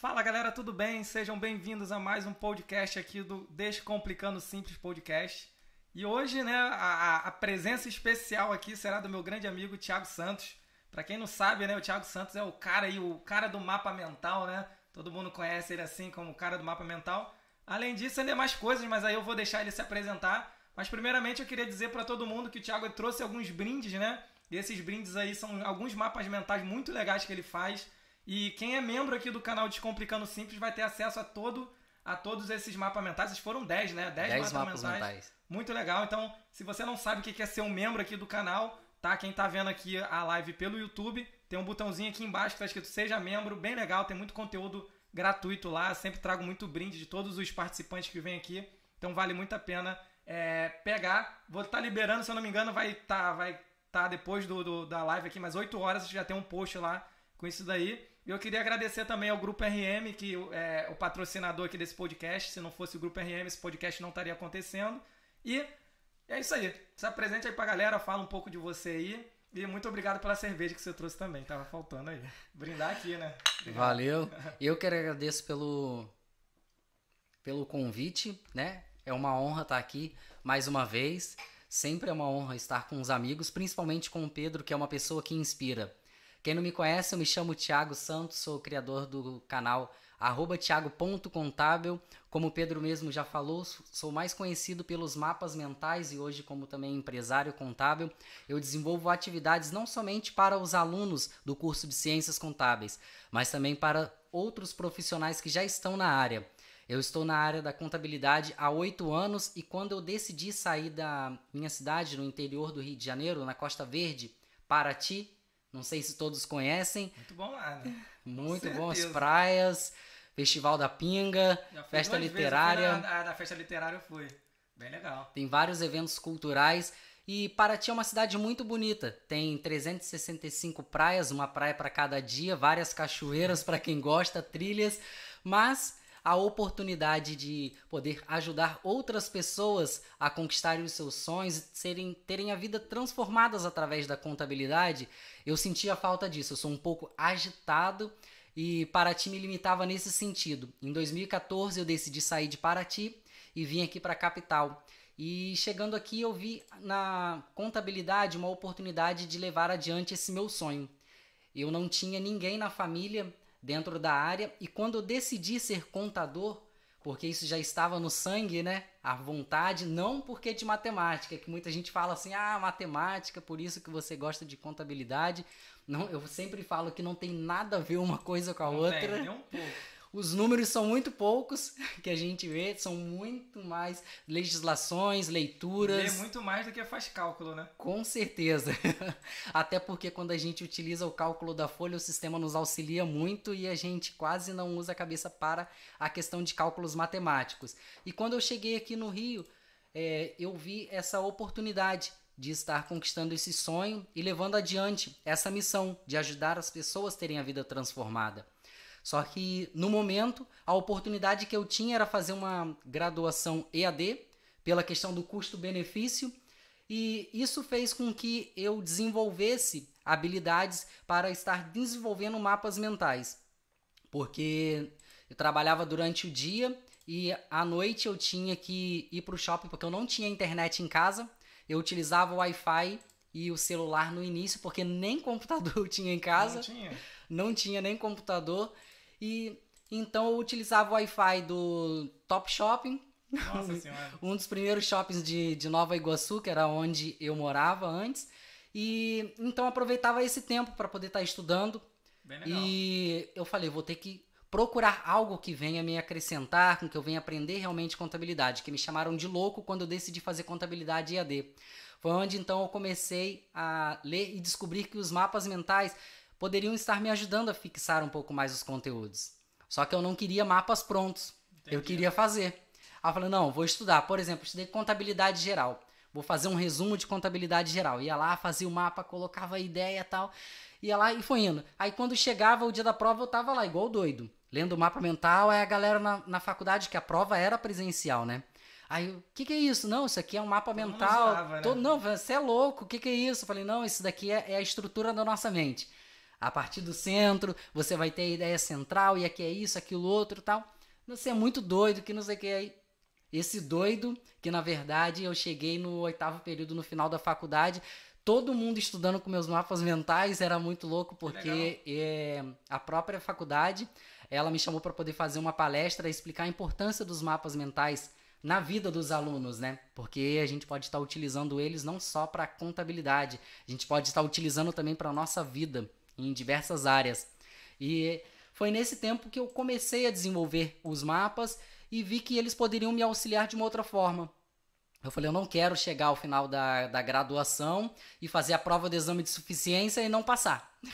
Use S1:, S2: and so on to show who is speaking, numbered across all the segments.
S1: Fala galera, tudo bem? Sejam bem-vindos a mais um podcast aqui do Descomplicando Simples Podcast. E hoje, né, a, a presença especial aqui será do meu grande amigo Thiago Santos. Para quem não sabe, né, o Thiago Santos é o cara aí, o cara do mapa mental, né? Todo mundo conhece ele assim como o cara do mapa mental. Além disso, ainda é mais coisas, mas aí eu vou deixar ele se apresentar. Mas primeiramente eu queria dizer para todo mundo que o Thiago trouxe alguns brindes, né? E esses brindes aí são alguns mapas mentais muito legais que ele faz. E quem é membro aqui do canal Descomplicando Simples vai ter acesso a todo a todos esses mapas mentais. Esses foram 10, né? 10, 10 mapas, mapas mentais. mentais. Muito legal. Então, se você não sabe o que é ser um membro aqui do canal, tá? Quem tá vendo aqui a live pelo YouTube, tem um botãozinho aqui embaixo que tá escrito Seja Membro, bem legal, tem muito conteúdo gratuito lá. sempre trago muito brinde de todos os participantes que vêm aqui. Então vale muito a pena é, pegar. Vou estar tá liberando, se eu não me engano, vai estar tá, vai tá depois do, do, da live aqui, mas 8 horas já tem um post lá com isso daí. E eu queria agradecer também ao Grupo RM, que é o patrocinador aqui desse podcast. Se não fosse o Grupo RM, esse podcast não estaria acontecendo. E é isso aí. Se apresente aí pra galera, fala um pouco de você aí. E muito obrigado pela cerveja que você trouxe também. Tava faltando aí. Brindar aqui, né?
S2: Obrigado. Valeu. Eu que agradeço pelo, pelo convite, né? É uma honra estar aqui mais uma vez. Sempre é uma honra estar com os amigos, principalmente com o Pedro, que é uma pessoa que inspira. Quem não me conhece, eu me chamo Thiago Santos, sou criador do canal arroba. Como o Pedro mesmo já falou, sou mais conhecido pelos mapas mentais e hoje como também empresário contábil. Eu desenvolvo atividades não somente para os alunos do curso de Ciências Contábeis, mas também para outros profissionais que já estão na área. Eu estou na área da contabilidade há oito anos e quando eu decidi sair da minha cidade, no interior do Rio de Janeiro, na Costa Verde, Paraty, não sei se todos conhecem.
S1: Muito bom lá, né?
S2: Muito bom, as praias, Festival da Pinga, festa literária.
S1: Na, na festa literária eu fui. Bem legal.
S2: Tem vários eventos culturais. E Paraty é uma cidade muito bonita. Tem 365 praias, uma praia para cada dia, várias cachoeiras para quem gosta, trilhas. Mas a oportunidade de poder ajudar outras pessoas a conquistarem os seus sonhos, serem, terem a vida transformadas através da contabilidade, eu sentia falta disso. Eu sou um pouco agitado e Paraty me limitava nesse sentido. Em 2014 eu decidi sair de Paraty e vim aqui para a capital. E chegando aqui eu vi na contabilidade uma oportunidade de levar adiante esse meu sonho. Eu não tinha ninguém na família dentro da área. E quando eu decidi ser contador, porque isso já estava no sangue, né? A vontade, não porque de matemática, que muita gente fala assim, ah, matemática, por isso que você gosta de contabilidade. Não, eu sempre falo que não tem nada a ver uma coisa com a não outra. Tem, nem um pouco. Os números são muito poucos que a gente vê, são muito mais legislações, leituras.
S1: Lê muito mais do que faz cálculo, né?
S2: Com certeza. Até porque quando a gente utiliza o cálculo da folha, o sistema nos auxilia muito e a gente quase não usa a cabeça para a questão de cálculos matemáticos. E quando eu cheguei aqui no Rio, é, eu vi essa oportunidade de estar conquistando esse sonho e levando adiante essa missão de ajudar as pessoas a terem a vida transformada. Só que no momento, a oportunidade que eu tinha era fazer uma graduação EAD, pela questão do custo-benefício, e isso fez com que eu desenvolvesse habilidades para estar desenvolvendo mapas mentais. Porque eu trabalhava durante o dia e à noite eu tinha que ir para o shopping porque eu não tinha internet em casa. Eu utilizava o Wi-Fi e o celular no início porque nem computador eu tinha em casa. Não tinha. Não tinha nem computador. E então eu utilizava o Wi-Fi do Top Shopping.
S1: Nossa senhora.
S2: um dos primeiros shoppings de, de Nova Iguaçu, que era onde eu morava antes. E então aproveitava esse tempo para poder estar tá estudando.
S1: Bem legal.
S2: E eu falei, vou ter que procurar algo que venha me acrescentar, com que eu venha aprender realmente contabilidade, que me chamaram de louco quando eu decidi fazer contabilidade EAD. Foi onde então eu comecei a ler e descobrir que os mapas mentais poderiam estar me ajudando a fixar um pouco mais os conteúdos. Só que eu não queria mapas prontos. Entendi. Eu queria fazer. Aí eu falei, não, vou estudar. Por exemplo, estudei contabilidade geral. Vou fazer um resumo de contabilidade geral. Ia lá, fazia o mapa, colocava a ideia e tal. Ia lá e foi indo. Aí quando chegava o dia da prova, eu tava lá, igual doido. Lendo o mapa mental, aí a galera na, na faculdade, que a prova era presencial, né? Aí, o que, que é isso? Não, isso aqui é um mapa Todo mental. Usava, né? Todo, não, você é louco, o que, que é isso? Eu falei, não, isso daqui é, é a estrutura da nossa mente. A partir do centro, você vai ter a ideia central e aqui é isso, aquilo outro tal. Você é muito doido, que não sei o que. Aí, esse doido, que na verdade eu cheguei no oitavo período, no final da faculdade, todo mundo estudando com meus mapas mentais, era muito louco, porque é, a própria faculdade, ela me chamou para poder fazer uma palestra, explicar a importância dos mapas mentais na vida dos alunos, né? Porque a gente pode estar utilizando eles não só para contabilidade, a gente pode estar utilizando também para nossa vida em diversas áreas. E foi nesse tempo que eu comecei a desenvolver os mapas e vi que eles poderiam me auxiliar de uma outra forma. Eu falei, eu não quero chegar ao final da, da graduação e fazer a prova de exame de suficiência e não passar.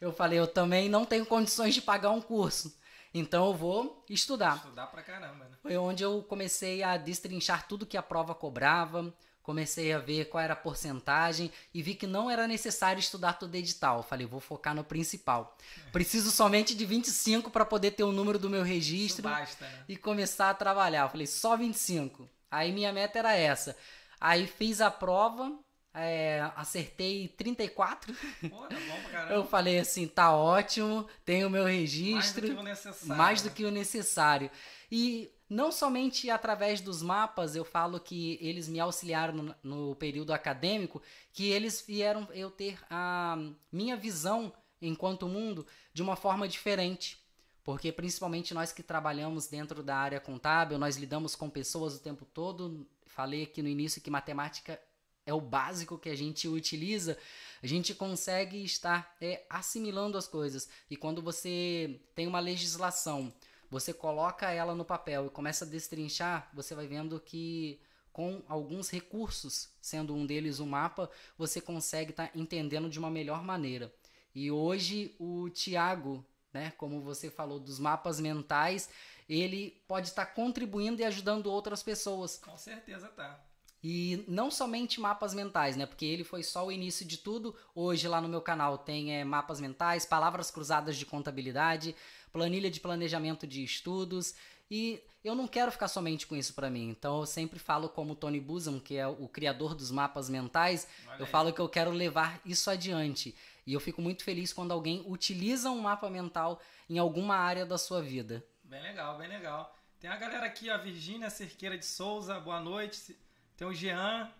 S2: Eu falei, eu também não tenho condições de pagar um curso. Então eu vou estudar.
S1: Estudar pra caramba, né?
S2: Foi onde eu comecei a destrinchar tudo que a prova cobrava, comecei a ver qual era a porcentagem e vi que não era necessário estudar todo edital. Falei, vou focar no principal. Preciso somente de 25 para poder ter o número do meu registro
S1: basta, né?
S2: e começar a trabalhar. Falei, só 25. Aí minha meta era essa. Aí fiz a prova, é, acertei 34.
S1: Pô, tá bom pra caramba.
S2: Eu falei assim, tá ótimo, tenho o meu registro.
S1: Mais do que o necessário.
S2: Mais
S1: né?
S2: do que o necessário. E não somente através dos mapas, eu falo que eles me auxiliaram no, no período acadêmico, que eles vieram eu ter a minha visão enquanto mundo de uma forma diferente. Porque principalmente nós que trabalhamos dentro da área contábil, nós lidamos com pessoas o tempo todo. Falei aqui no início que matemática é o básico que a gente utiliza, a gente consegue estar é, assimilando as coisas. E quando você tem uma legislação, você coloca ela no papel e começa a destrinchar, você vai vendo que com alguns recursos, sendo um deles o mapa, você consegue estar tá entendendo de uma melhor maneira. E hoje o Tiago, né, como você falou dos mapas mentais, ele pode estar tá contribuindo e ajudando outras pessoas.
S1: Com certeza tá.
S2: E não somente mapas mentais, né? Porque ele foi só o início de tudo. Hoje lá no meu canal tem é, mapas mentais, palavras cruzadas de contabilidade, planilha de planejamento de estudos. E eu não quero ficar somente com isso para mim. Então eu sempre falo como Tony Buzan, que é o criador dos mapas mentais,
S1: Olha
S2: eu
S1: aí.
S2: falo que eu quero levar isso adiante. E eu fico muito feliz quando alguém utiliza um mapa mental em alguma área da sua vida.
S1: Bem legal, bem legal. Tem a galera aqui, a Virgínia Cerqueira de Souza, boa noite. Tem o Jean,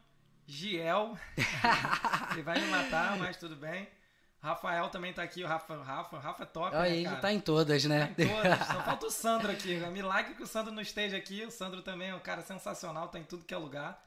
S1: Giel. Ele vai me matar, mas tudo bem. Rafael também tá aqui, o Rafa, Rafa, Rafa é top,
S2: Olha,
S1: né,
S2: ele tá em todas, né?
S1: Tá em todas. Só falta o Sandro aqui. É milagre que o Sandro não esteja aqui. O Sandro também é um cara sensacional, tá em tudo que é lugar.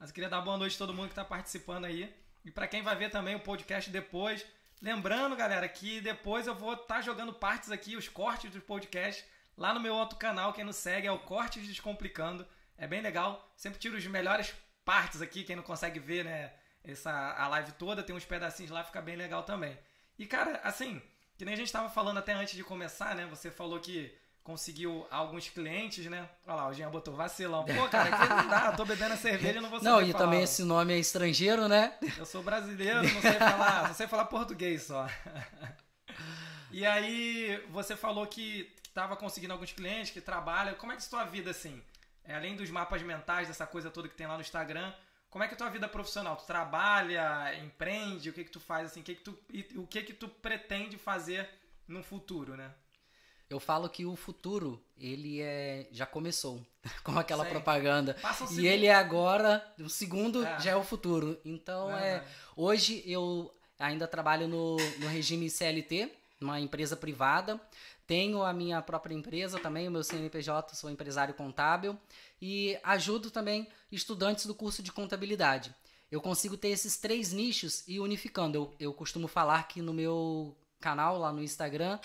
S1: Mas eu queria dar boa noite a todo mundo que tá participando aí. E para quem vai ver também o podcast depois. Lembrando, galera, que depois eu vou estar jogando partes aqui, os cortes do podcast, lá no meu outro canal. Quem nos segue é o Cortes Descomplicando. É bem legal. Sempre tiro as melhores partes aqui, quem não consegue ver, né? Essa, a live toda, tem uns pedacinhos lá, fica bem legal também. E, cara, assim, que nem a gente tava falando até antes de começar, né? Você falou que conseguiu alguns clientes, né? Olha lá, o Jean botou vacilão. Pô, cara, aqui não dá, eu tô bebendo a cerveja e não vou saber
S2: Não, e
S1: falar.
S2: também esse nome é estrangeiro, né?
S1: Eu sou brasileiro, não sei falar, não sei falar português só. E aí, você falou que tava conseguindo alguns clientes, que trabalha. Como é que é a tua vida, assim? É, além dos mapas mentais, dessa coisa toda que tem lá no Instagram, como é que é a tua vida profissional? Tu trabalha, empreende? O que que tu faz, assim? O que que tu, o que que tu pretende fazer no futuro, né?
S2: Eu falo que o futuro, ele é já começou, com aquela
S1: Sei.
S2: propaganda.
S1: Um
S2: E ele é agora, o segundo
S1: É.
S2: já é o futuro. Então, é,
S1: Verdade.
S2: hoje eu ainda trabalho no, no regime CLT, numa empresa privada. Tenho a minha própria empresa também, o meu CNPJ, sou empresário contábil. E ajudo também estudantes do curso de contabilidade. Eu consigo ter esses três nichos e unificando. Eu, eu costumo falar que no meu canal, lá no Instagram,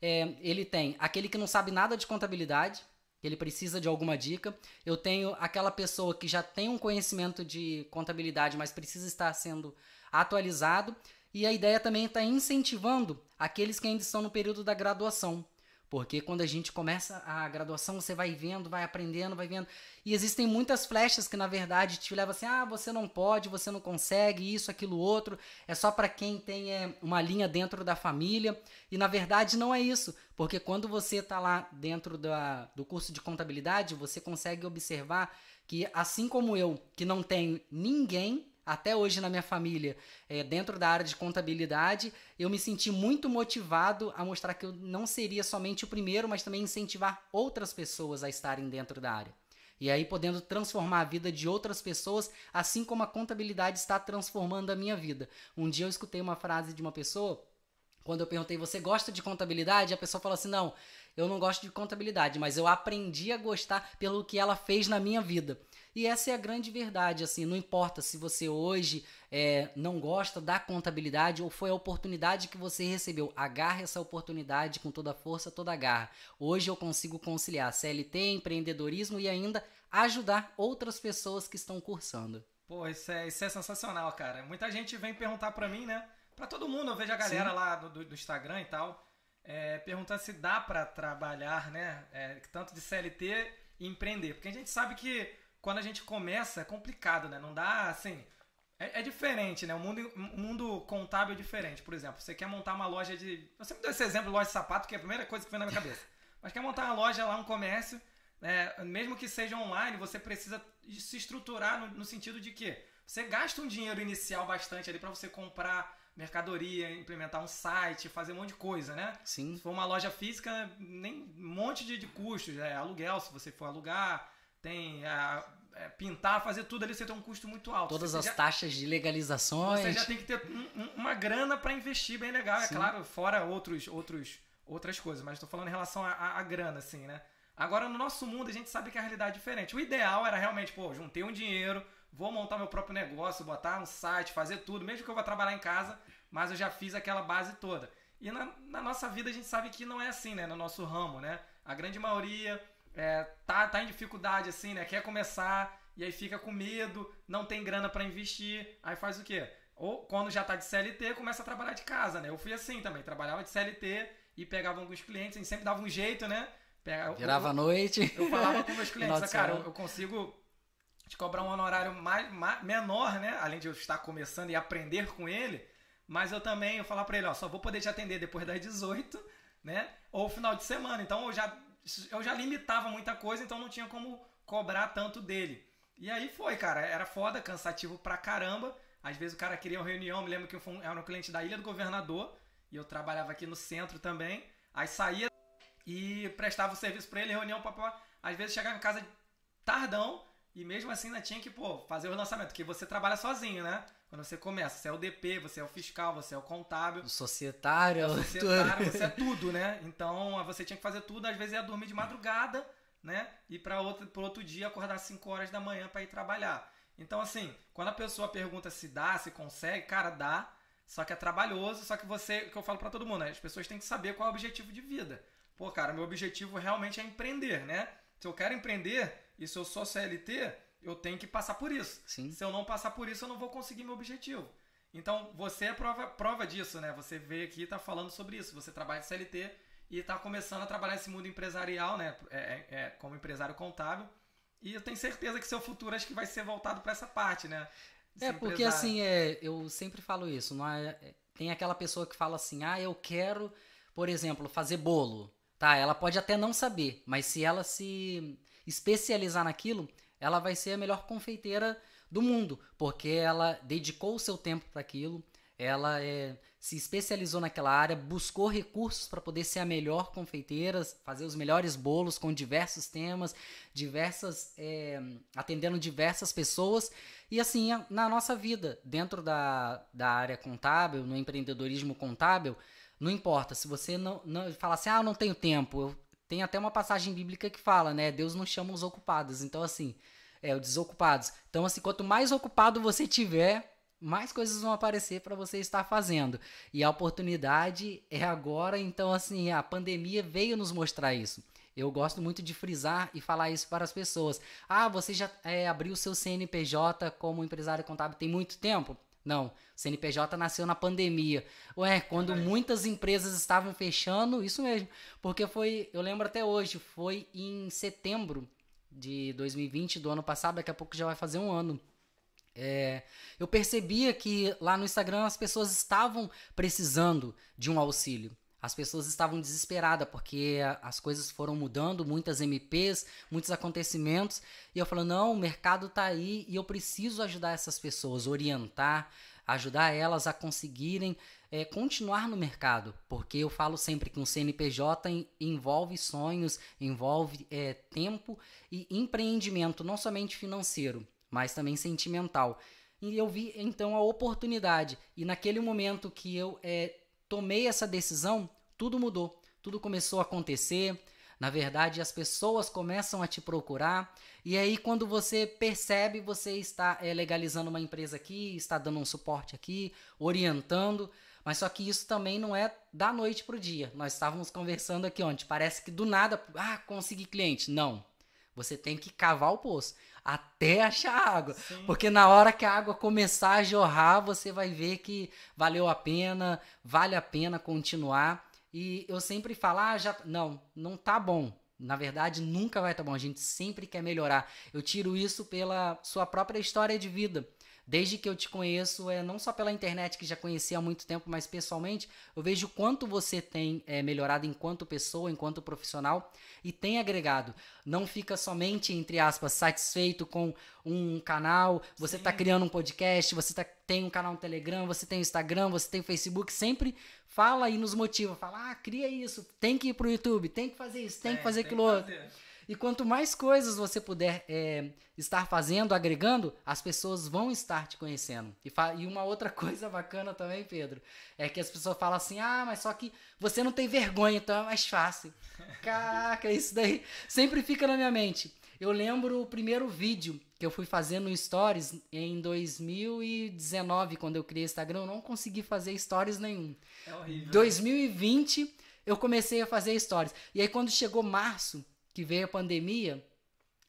S2: é, ele tem aquele que não sabe nada de contabilidade, ele precisa de alguma dica. Eu tenho aquela pessoa que já tem um conhecimento de contabilidade, mas precisa estar sendo atualizado. E a ideia também está incentivando aqueles que ainda estão no período da graduação. Porque quando a gente começa a graduação, você vai vendo, vai aprendendo, vai vendo. E existem muitas flechas que, na verdade, te levam assim: ah, você não pode, você não consegue, isso, aquilo, outro. É só para quem tem é, uma linha dentro da família. E, na verdade, não é isso. Porque quando você está lá dentro da, do curso de contabilidade, você consegue observar que, assim como eu, que não tenho ninguém até hoje na minha família, é, dentro da área de contabilidade, eu me senti muito motivado a mostrar que eu não seria somente o primeiro, mas também incentivar outras pessoas a estarem dentro da área. E aí podendo transformar a vida de outras pessoas, assim como a contabilidade está transformando a minha vida. Um dia eu escutei uma frase de uma pessoa, quando eu perguntei, você gosta de contabilidade? A pessoa falou assim, não, eu não gosto de contabilidade, mas eu aprendi a gostar pelo que ela fez na minha vida. E essa é a grande verdade, assim, não importa se você hoje é, não gosta da contabilidade ou foi a oportunidade que você recebeu, agarre essa oportunidade com toda a força, toda a garra. Hoje eu consigo conciliar CLT, empreendedorismo e ainda ajudar outras pessoas que estão cursando.
S1: Pô, isso é, isso é sensacional, cara. Muita gente vem perguntar para mim, né? Para todo mundo, eu vejo a galera Sim. lá do, do, Instagram e tal, é, perguntando se dá para trabalhar, né? É, tanto de CLT e empreender. Porque a gente sabe que quando a gente começa é complicado, né? Não dá assim. É, é, diferente, né? O mundo, o mundo contábil é diferente. Por exemplo, você quer montar uma loja de. Eu sempre dou esse exemplo de loja de sapato, que é a primeira coisa que vem na minha cabeça. Mas quer montar uma loja lá, um comércio, né? mesmo que seja online, você precisa se estruturar no, no sentido de que você gasta um dinheiro inicial bastante ali para você comprar mercadoria, implementar um site, fazer um monte de coisa, né?
S2: Sim.
S1: Se for uma loja física, nem um monte de, de custos, é, aluguel, se você for alugar, tem a, é, pintar, fazer tudo ali, você tem um custo muito alto.
S2: Todas
S1: você
S2: as
S1: já,
S2: taxas de legalizações.
S1: Você já tem que ter um, um, uma grana para investir bem legal, é Sim. é claro, fora outros, outros, outras coisas, mas estou falando em relação à grana, assim, né? Agora, no nosso mundo, a gente sabe que a realidade é diferente. O ideal era realmente, pô, juntei um dinheiro, vou montar meu próprio negócio, botar um site, fazer tudo, mesmo que eu vá trabalhar em casa, mas eu já fiz aquela base toda. E na, na nossa vida a gente sabe que não é assim, né? No nosso ramo, né? A grande maioria é, tá, tá em dificuldade, assim, né? Quer começar e aí fica com medo, não tem grana para investir, aí faz o quê? Ou quando já tá de CLT, começa a trabalhar de casa, né? Eu fui assim também, trabalhava de CLT e pegava alguns clientes, a gente sempre dava um jeito, né?
S2: Pega, Virava a noite.
S1: Eu falava com meus clientes, cara, eu, eu, consigo te cobrar um honorário mais, mais, menor, né? Além de eu estar começando e aprender com ele, mas eu também eu falar para ele, ó, só vou poder te atender depois das 18, né? Ou final de semana. Então eu já eu já limitava muita coisa, então não tinha como cobrar tanto dele. E aí foi, cara, era foda, cansativo pra caramba. Às vezes o cara queria uma reunião, me lembro que eu era um cliente da Ilha do Governador, e eu trabalhava aqui no centro também. Aí saía e prestava o serviço para ele, reunião, papá. Às vezes chegava em casa tardão, e mesmo assim ainda tinha que, pô, fazer o lançamento, porque você trabalha sozinho, né? Quando você começa, você é o DP, você é o fiscal, você é o contábil. O
S2: societário.
S1: O societário, você é tudo, né? Então você tinha que fazer tudo, às vezes ia dormir de madrugada, né? E para outro, pro outro dia acordar 5 horas da manhã para ir trabalhar. Então, assim, quando a pessoa pergunta se dá, se consegue, cara, dá. Só que é trabalhoso, só que você, que eu falo para todo mundo, né? As pessoas têm que saber qual é o objetivo de vida. Pô, cara, meu objetivo realmente é empreender, né? Se eu quero empreender e se eu sou CLT, eu tenho que passar por isso.
S2: Sim.
S1: Se eu não passar por isso, eu não vou conseguir meu objetivo. Então, você é prova, prova disso, né? Você veio aqui e está falando sobre isso. Você trabalha de CLT e está começando a trabalhar esse mundo empresarial, né? É, é, é, como empresário contábil. E eu tenho certeza que seu futuro acho que vai ser voltado para essa parte, né?
S2: é, porque assim, é, eu sempre falo isso. Não é, é, tem aquela pessoa que fala assim, ah, eu quero, por exemplo, fazer bolo. Tá, ela pode até não saber, mas se ela se especializar naquilo, ela vai ser a melhor confeiteira do mundo, porque ela dedicou o seu tempo para aquilo, ela é, se especializou naquela área, buscou recursos para poder ser a melhor confeiteira, fazer os melhores bolos com diversos temas, diversas é, atendendo diversas pessoas. E assim na nossa vida dentro da, da área contábil, no empreendedorismo contábil, não importa se você não, não fala assim, ah, não tenho tempo, eu tem até uma passagem bíblica que fala, né? Deus não chama os ocupados. Então, assim, é, os desocupados. Então, assim, quanto mais ocupado você tiver, mais coisas vão aparecer para você estar fazendo. E a oportunidade é agora, então, assim, a pandemia veio nos mostrar isso. Eu gosto muito de frisar e falar isso para as pessoas. Ah, você já é, abriu seu CNPJ como empresário contábil tem muito tempo? Não, o CNPJ nasceu na pandemia. Ué, quando muitas empresas estavam fechando, isso mesmo. Porque foi, eu lembro até hoje, foi em setembro de 2020, do ano passado, daqui a pouco já vai fazer um ano. É, eu percebia que lá no Instagram as pessoas estavam precisando de um auxílio. As pessoas estavam desesperadas porque as coisas foram mudando, muitas MPs, muitos acontecimentos. E eu falei: não, o mercado está aí e eu preciso ajudar essas pessoas, orientar, ajudar elas a conseguirem é, continuar no mercado. Porque eu falo sempre que um CNPJ envolve sonhos, envolve é, tempo e empreendimento, não somente financeiro, mas também sentimental. E eu vi então a oportunidade. E naquele momento que eu é, tomei essa decisão, tudo mudou. Tudo começou a acontecer. Na verdade, as pessoas começam a te procurar. E aí, quando você percebe, você está é, legalizando uma empresa aqui, está dando um suporte aqui, orientando. Mas só que isso também não é da noite para o dia. Nós estávamos conversando aqui ontem. Parece que do nada, ah, consegui cliente. Não. Você tem que cavar o poço até achar água. Sim. Porque na hora que a água começar a jorrar, você vai ver que valeu a pena, vale a pena continuar. E eu sempre falo, ah, já. Não, não tá bom. Na verdade, nunca vai estar tá bom. A gente sempre quer melhorar. Eu tiro isso pela sua própria história de vida. Desde que eu te conheço, é não só pela internet que já conhecia há muito tempo, mas pessoalmente, eu vejo quanto você tem é, melhorado enquanto pessoa, enquanto profissional e tem agregado. Não fica somente, entre aspas, satisfeito com um canal, você está criando um podcast, você tá, tem um canal no Telegram, você tem Instagram, você tem Facebook, sempre fala e nos motiva, fala, ah, cria isso, tem que ir pro YouTube, tem que fazer isso, tem é, que fazer aquilo outro. E quanto mais coisas você puder é, estar fazendo, agregando, as pessoas vão estar te conhecendo. E, e, uma outra coisa bacana também, Pedro, é que as pessoas falam assim: ah, mas só que você não tem vergonha, então é mais fácil. Caraca, isso daí sempre fica na minha mente. Eu lembro o primeiro vídeo que eu fui fazer no Stories em 2019, quando eu criei Instagram, eu não consegui fazer Stories nenhum.
S1: É horrível.
S2: 2020 eu comecei a fazer Stories. E aí quando chegou março, que veio a pandemia,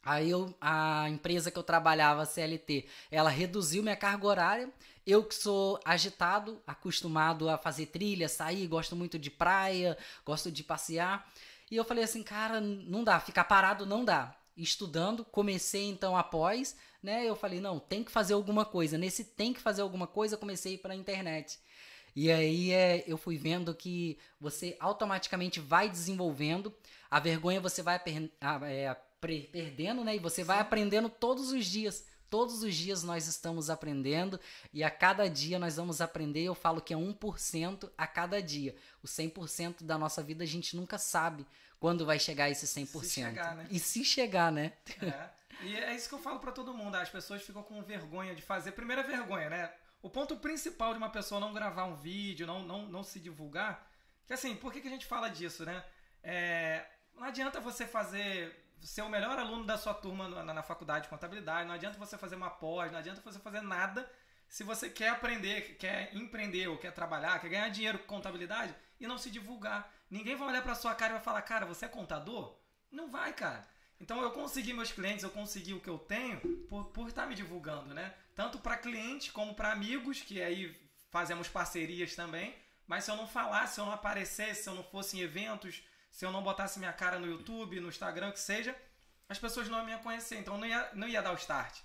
S2: aí eu, a empresa que eu trabalhava, CLT, ela reduziu minha carga horária. Eu que sou agitado, acostumado a fazer trilha, sair, gosto muito de praia, gosto de passear. E eu falei assim, cara, não dá, ficar parado não dá. Estudando, comecei então após, né? Eu falei, não, tem que fazer alguma coisa. Nesse tem que fazer alguma coisa, comecei para a internet. E aí é, eu fui vendo que você automaticamente vai desenvolvendo. A vergonha você vai per, é, perdendo, né? E você Sim. vai aprendendo todos os dias. Todos os dias nós estamos aprendendo e a cada dia nós vamos aprender. Eu falo que é 1% a cada dia. O 100% da nossa vida a gente nunca sabe quando vai chegar esse 100%. Se chegar, né? E se chegar, né?
S1: É. E é isso que eu falo para todo mundo. As pessoas ficam com vergonha de fazer. Primeira vergonha, né? O ponto principal de uma pessoa não gravar um vídeo, não, não, não se divulgar, que assim, por que, que a gente fala disso, né? É, não adianta você fazer ser o melhor aluno da sua turma na, na, faculdade de contabilidade, não adianta você fazer uma pós, não adianta você fazer nada se você quer aprender, quer empreender ou quer trabalhar, quer ganhar dinheiro com contabilidade e não se divulgar. Ninguém vai olhar para sua cara e vai falar, cara, você é contador? Não vai, cara. Então eu consegui meus clientes, eu consegui o que eu tenho por, por estar me divulgando, né? Tanto para clientes como para amigos, que aí fazemos parcerias também. Mas se eu não falasse, se eu não aparecesse, se eu não fosse em eventos, se eu não botasse minha cara no YouTube, no Instagram, que seja, as pessoas não iam me conhecer. Então não ia, não ia dar o start.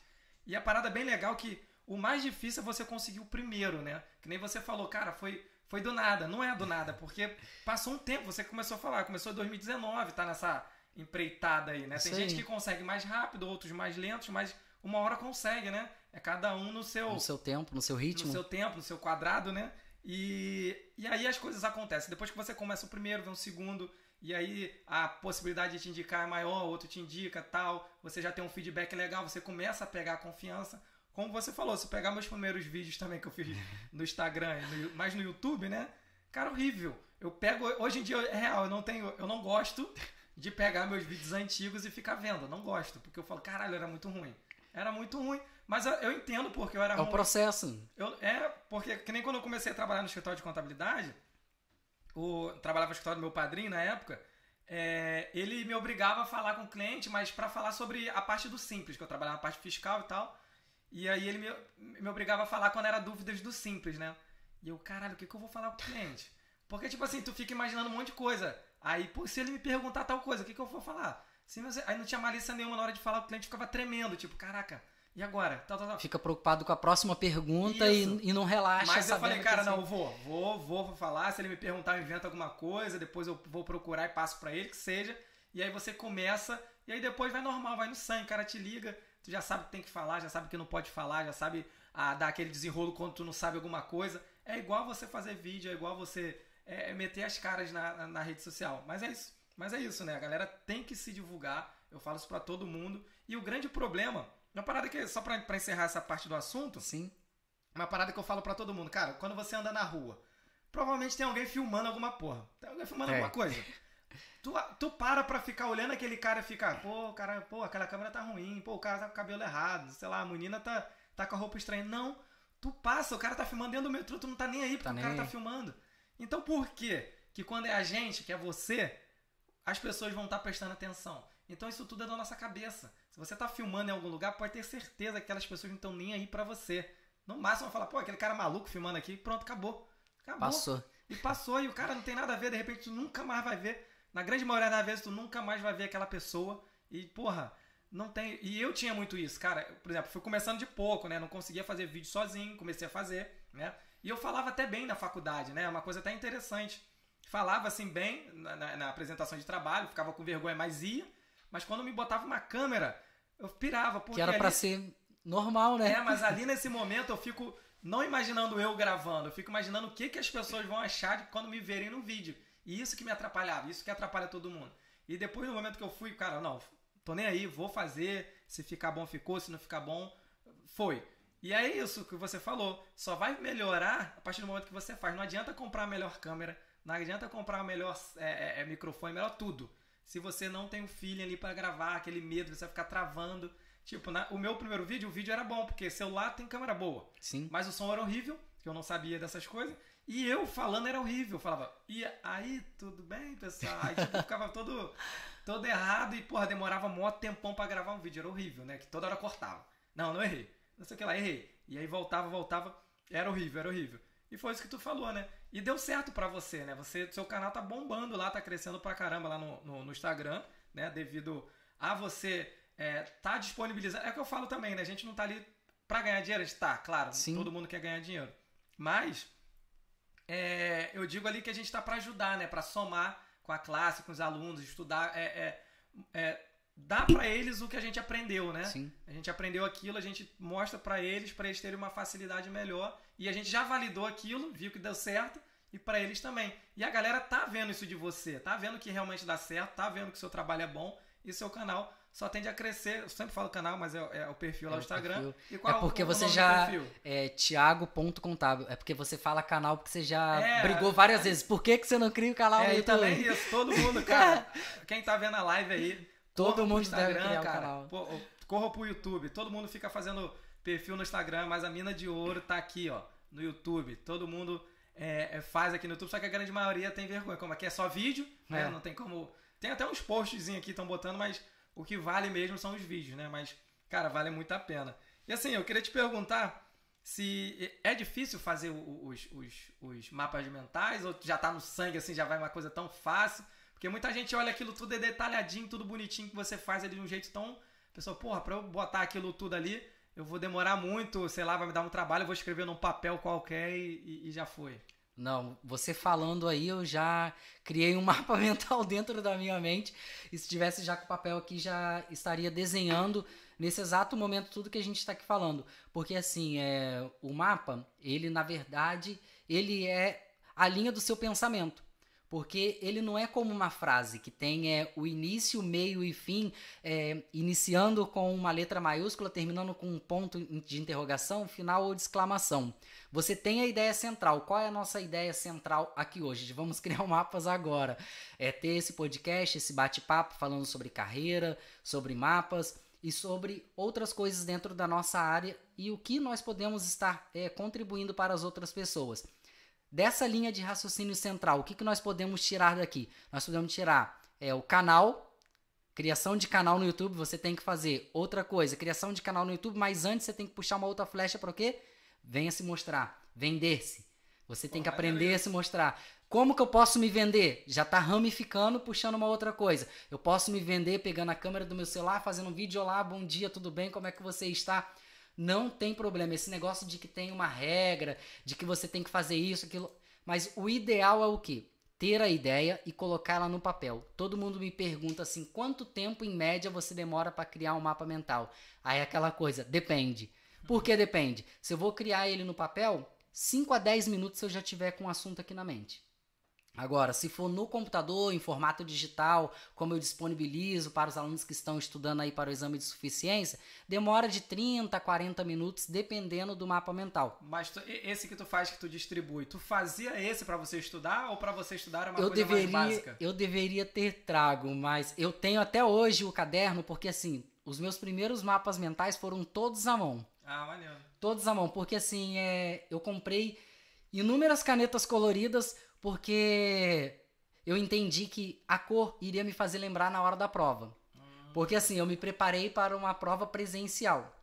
S1: E a parada bem legal que o mais difícil é você conseguir o primeiro, né? Que nem você falou, cara, foi, foi do nada. Não é do nada, porque passou um tempo, você começou a falar, começou em 2019, tá nessa empreitada aí, né? Tem gente que consegue mais rápido, outros mais lentos, mas uma hora consegue, né? É cada um no seu
S2: no seu tempo, no seu ritmo,
S1: no seu tempo, no seu quadrado, né? E, e aí as coisas acontecem. Depois que você começa o primeiro, vem o segundo, e aí a possibilidade de te indicar é maior, outro te indica, tal. Você já tem um feedback legal, você começa a pegar a confiança. Como você falou, se pegar meus primeiros vídeos também que eu fiz no Instagram, no, mais no YouTube, né? Cara, horrível. Eu pego hoje em dia é real, eu não tenho, eu não gosto de pegar meus vídeos antigos e ficar vendo. Eu não gosto, porque eu falo, caralho, era muito ruim. Era muito ruim. Mas eu, entendo porque eu era. É
S2: o processo.
S1: Eu, é, porque que nem quando eu comecei a trabalhar no escritório de contabilidade, o, trabalhava no escritório do meu padrinho na época, é, ele me obrigava a falar com o cliente, mas para falar sobre a parte do simples, que eu trabalhava na parte fiscal e tal. E aí ele me, me obrigava a falar quando era dúvidas do simples, né? E eu, caralho, o que, que eu vou falar com o cliente? Porque, tipo assim, tu fica imaginando um monte de coisa. Aí, pô, se ele me perguntar tal coisa, o que, que eu vou falar? Se, aí não tinha malícia nenhuma na hora de falar, o cliente ficava tremendo, tipo, caraca, E agora? Tal, tal, tal.
S2: Fica preocupado com a próxima pergunta e, e não relaxa.
S1: Mas eu falei, cara,
S2: assim-
S1: não, eu vou, vou, vou falar. Se ele me perguntar, eu invento alguma coisa, depois eu vou procurar e passo pra ele, que seja. E aí você começa, e aí depois vai normal, vai no sangue, o cara te liga, tu já sabe o que tem que falar, já sabe o que não pode falar, já sabe ah, dar aquele desenrolo quando tu não sabe alguma coisa. É igual você fazer vídeo, é igual você é, meter as caras na, na, rede social. Mas é isso. Mas é isso, né? A galera tem que se divulgar. Eu falo isso pra todo mundo. E o grande problema, uma parada que, só pra, pra encerrar essa parte do assunto,
S2: Sim.
S1: uma parada que eu falo pra todo mundo, cara, quando você anda na rua, provavelmente tem alguém filmando alguma porra. Tem alguém filmando
S2: É.
S1: alguma coisa. Tu, tu para pra ficar olhando aquele cara e ficar, pô, cara, pô, aquela câmera tá ruim, pô, o cara tá com o cabelo errado, sei lá, a menina tá, tá com a roupa estranha. Não, tu passa, o cara tá filmando dentro do metrô, tu não tá nem aí porque
S2: Tá
S1: o cara tá filmando. Então por quê? Que quando é a gente, que é você, as pessoas vão estar prestando atenção. Então isso tudo é da nossa cabeça. Se você tá filmando em algum lugar, pode ter certeza que aquelas pessoas não estão nem aí pra você. No máximo vai falar, pô, aquele cara maluco filmando aqui, pronto, acabou. Acabou.
S2: Passou.
S1: E passou, e o cara não tem nada a ver, de repente tu nunca mais vai ver. Na grande maioria das vezes tu nunca mais vai ver aquela pessoa. E, porra, não tem. E eu tinha muito isso, cara. Por exemplo, fui começando de pouco, né? Não conseguia fazer vídeo sozinho, comecei a fazer, né? E eu falava até bem na faculdade, né? Uma coisa até interessante. Falava assim bem na, na- na apresentação de trabalho, ficava com vergonha, mas ia. Mas quando me botava uma câmera, eu pirava. Porque
S2: Que era pra
S1: ali-
S2: ser normal, né?
S1: é, mas ali nesse momento eu fico não imaginando eu gravando, eu fico imaginando o que, que as pessoas vão achar de quando me verem no vídeo. E isso que me atrapalhava, isso que atrapalha todo mundo. E depois no momento que eu fui, cara, não, tô nem aí, vou fazer, se ficar bom ficou, se não ficar bom, foi. E é isso que você falou, só vai melhorar a partir do momento que você faz. Não adianta comprar a melhor câmera, não adianta comprar o melhor é, é, é, microfone, melhor tudo. Se você não tem o feeling ali pra gravar, aquele medo, você vai ficar travando. Tipo, na- o meu primeiro vídeo, o vídeo era bom, porque celular tem câmera boa.
S2: Sim.
S1: Mas o som era horrível, que eu não sabia dessas coisas. E eu falando era horrível. Eu falava, e aí, tudo bem, pessoal? Aí tipo, ficava todo, todo errado e, porra, demorava mó tempão pra gravar um vídeo. Era horrível, né? Que toda hora cortava. Não, não errei. Não sei o que lá, errei. E aí voltava, voltava. Era horrível, era horrível. E foi isso que tu falou, né? E deu certo pra você, né? Você, seu canal tá bombando lá, tá crescendo pra caramba lá no, no, no Instagram, né? Devido a você é, tá disponibilizando. É o que eu falo também, né? A gente não tá ali pra ganhar dinheiro, a gente tá, claro.
S2: Sim.
S1: Todo mundo quer ganhar dinheiro. Mas é, eu digo ali que a gente tá pra ajudar, né? Pra somar com a classe, com os alunos, estudar, é, é, é, dar pra eles o que a gente aprendeu, né?
S2: Sim.
S1: A gente aprendeu aquilo, a gente mostra pra eles, pra eles terem uma facilidade melhor. E a gente já validou aquilo, viu que deu certo, e pra eles também. E a galera tá vendo isso de você, tá vendo que realmente dá certo, tá vendo que o seu trabalho é bom e seu canal só tende a crescer. Eu sempre falo canal, mas é, é o perfil lá
S2: É
S1: no
S2: o
S1: Instagram. E
S2: É porque
S1: o
S2: você
S1: nome do
S2: já-
S1: perfil?
S2: É Thiago.contábil. É porque você fala canal porque você já
S1: É.
S2: brigou várias vezes. Por que, que você não cria o canal no
S1: É, e
S2: YouTube?
S1: também isso, todo mundo, cara. quem tá vendo a live aí,
S2: Todo
S1: corra
S2: mundo deve criar
S1: cara.
S2: canal.
S1: Pô, corra pro YouTube. Todo mundo fica fazendo perfil no Instagram, mas a mina de ouro tá aqui, ó, no YouTube. Todo mundo é, é, faz aqui no YouTube, só que a grande maioria tem vergonha. Como aqui é só vídeo, né?
S2: É.
S1: Não tem como. Tem até uns posts aqui que estão botando, mas o que vale mesmo são os vídeos, né? Mas, cara, vale muito a pena. E assim, eu queria te perguntar se é difícil fazer os, os, os mapas mentais ou já tá no sangue, assim, já vai uma coisa tão fácil. Porque muita gente olha aquilo tudo é detalhadinho, tudo bonitinho que você faz ali de um jeito tão. A pessoa, porra, pra eu botar aquilo tudo ali, eu vou demorar muito, sei lá, vai me dar um trabalho, eu vou escrever num papel qualquer e, e- e já foi.
S2: Não, você falando aí, eu já criei um mapa mental dentro da minha mente. E se tivesse já com o papel aqui, já estaria desenhando nesse exato momento tudo que a gente está aqui falando. Porque assim, é, o mapa, ele na verdade, ele é a linha do seu pensamento. Porque ele não é como uma frase que tem é, o início, meio e fim, é, iniciando com uma letra maiúscula, terminando com um ponto de interrogação, final ou de exclamação. Você tem a ideia central. Qual é a nossa ideia central aqui hoje? Vamos criar um mapas agora. É ter esse podcast, esse bate-papo falando sobre carreira, sobre mapas e sobre outras coisas dentro da nossa área e o que nós podemos estar é, contribuindo para as outras pessoas. Dessa linha de raciocínio central, o que, que nós podemos tirar daqui? Nós podemos tirar é, o canal, criação de canal no YouTube, você tem que fazer outra coisa, criação de canal no YouTube, mas antes você tem que puxar uma outra flecha para o quê? Venha se mostrar, vender-se. Você tem que aprender a se mostrar. Como que eu posso me vender? Já tá ramificando, puxando uma outra coisa. Eu posso me vender pegando a câmera do meu celular, fazendo um vídeo lá, bom dia, tudo bem? Como é que você está? Não tem problema. Esse negócio de que tem uma regra, de que você tem que fazer isso, aquilo. Mas o ideal é o quê? Ter a ideia e colocar ela no papel. Todo mundo me pergunta assim: quanto tempo em média você demora para criar um mapa mental? Aí é aquela coisa, depende. Por que depende? Se eu vou criar ele no papel, 5 a 10 minutos eu já tiver com o assunto aqui na mente. Agora, se for no computador, em formato digital, como eu disponibilizo para os alunos que estão estudando aí para o exame de suficiência, demora de 30 a 40 minutos, dependendo do mapa mental.
S1: Mas tu, esse que tu faz, que tu distribui, tu fazia esse para você estudar ou para você estudar era uma
S2: eu
S1: coisa
S2: deveria,
S1: mais básica?
S2: Eu deveria ter trago, mas eu tenho até hoje o caderno, porque assim, os meus primeiros mapas mentais foram todos à mão.
S1: Ah, maneiro.
S2: Todos à mão, porque assim, é, eu comprei inúmeras canetas coloridas porque eu entendi que a cor iria me fazer lembrar na hora da prova. Porque assim, eu me preparei para uma prova presencial,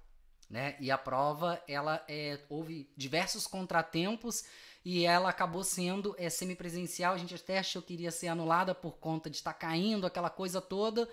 S2: né? E a prova, ela é, houve diversos contratempos e ela acabou sendo é, semipresencial. A gente até achou que iria ser anulada por conta de estar tá caindo, aquela coisa toda.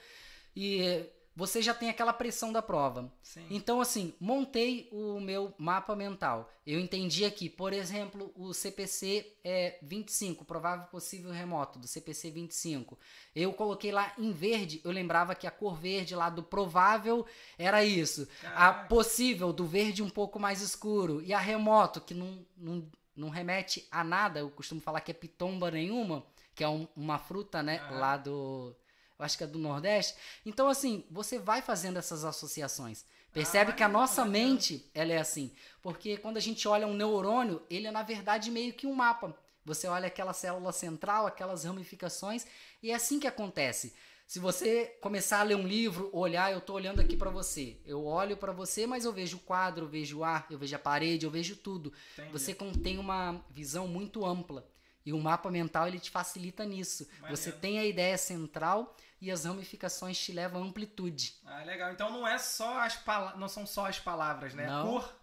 S2: E você já tem aquela pressão da prova.
S1: Sim.
S2: Então, assim, montei o meu mapa mental. Eu entendi aqui, por exemplo, o CPC é 25, provável possível remoto, do CPC 25. Eu coloquei lá em verde, eu lembrava que a cor verde lá do provável era isso.
S1: Caraca.
S2: A possível, do verde um pouco mais escuro. E a remoto, que não, não, não remete a nada, eu costumo falar que é pitomba nenhuma, que é um, uma fruta, né,
S1: Aham.
S2: lá do acho que é do Nordeste. Então, assim, você vai fazendo essas associações. Percebe
S1: Ah,
S2: que a nossa mente, ela é assim. Porque quando a gente olha um neurônio, ele é, na verdade, meio que um mapa. Você olha aquela célula central, aquelas ramificações, e é assim que acontece. Se você começar a ler um livro, olhar, eu estou olhando aqui para você. Eu olho para você, mas eu vejo o quadro, eu vejo o ar, eu vejo a parede, eu vejo tudo.
S1: Entendi.
S2: Você tem uma visão muito ampla. E o mapa mental ele te facilita nisso. Você tem a ideia central e as ramificações te levam à amplitude.
S1: Ah, legal. Então não é só as não são só as palavras, né?
S2: Não.
S1: Cor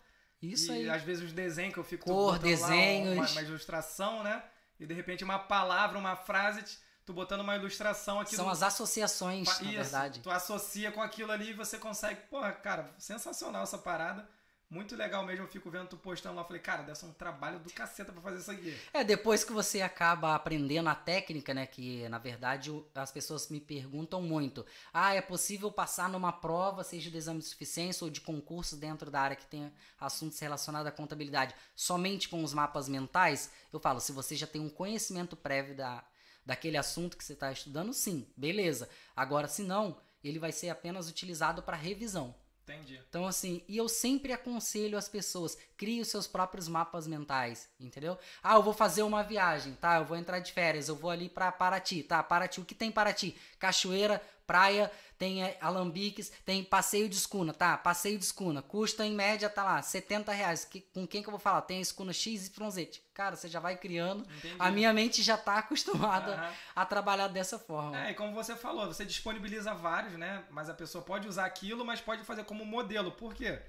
S2: Isso
S1: e
S2: aí.
S1: às vezes os desenhos que eu fico
S2: Cor,
S1: botando lá,
S2: desenhos.
S1: uma, uma ilustração, né? E de repente uma palavra, uma frase, tu botando uma ilustração aqui
S2: São
S1: do-
S2: as associações,
S1: Pa-
S2: na
S1: Isso,
S2: verdade.
S1: Tu associa com aquilo ali e você consegue. Porra, cara, sensacional essa parada. Muito legal mesmo. Eu fico vendo tu postando lá. Falei, cara, deve ser um trabalho do caceta pra fazer isso aqui.
S2: É, depois que você acaba aprendendo a técnica, né? Que na verdade as pessoas me perguntam muito. Ah, é possível passar numa prova, seja de exame de suficiência ou de concurso dentro da área que tem assuntos relacionados à contabilidade, somente com os mapas mentais? Eu falo, se você já tem um conhecimento prévio da, daquele assunto que você está estudando, sim, beleza. Agora, se não, ele vai ser apenas utilizado para revisão.
S1: Entendi.
S2: Então, assim, e eu sempre aconselho as pessoas, crie os seus próprios mapas mentais, entendeu? Ah, eu vou fazer uma viagem, tá? Eu vou entrar de férias, eu vou ali pra Paraty, tá? Paraty, o que tem Paraty? Cachoeira, praia, tem é, alambiques, tem passeio de escuna, tá? Passeio de escuna, custa em média, tá lá, 70 reais. Que- com quem que eu vou falar? Tem a escuna XYZ. Cara, você já vai criando,
S1: Entendi.
S2: a minha mente já tá acostumada
S1: Aham.
S2: a trabalhar dessa forma.
S1: É, e como você falou, você disponibiliza vários, né? Mas a pessoa pode usar aquilo, mas pode fazer como modelo. Por quê?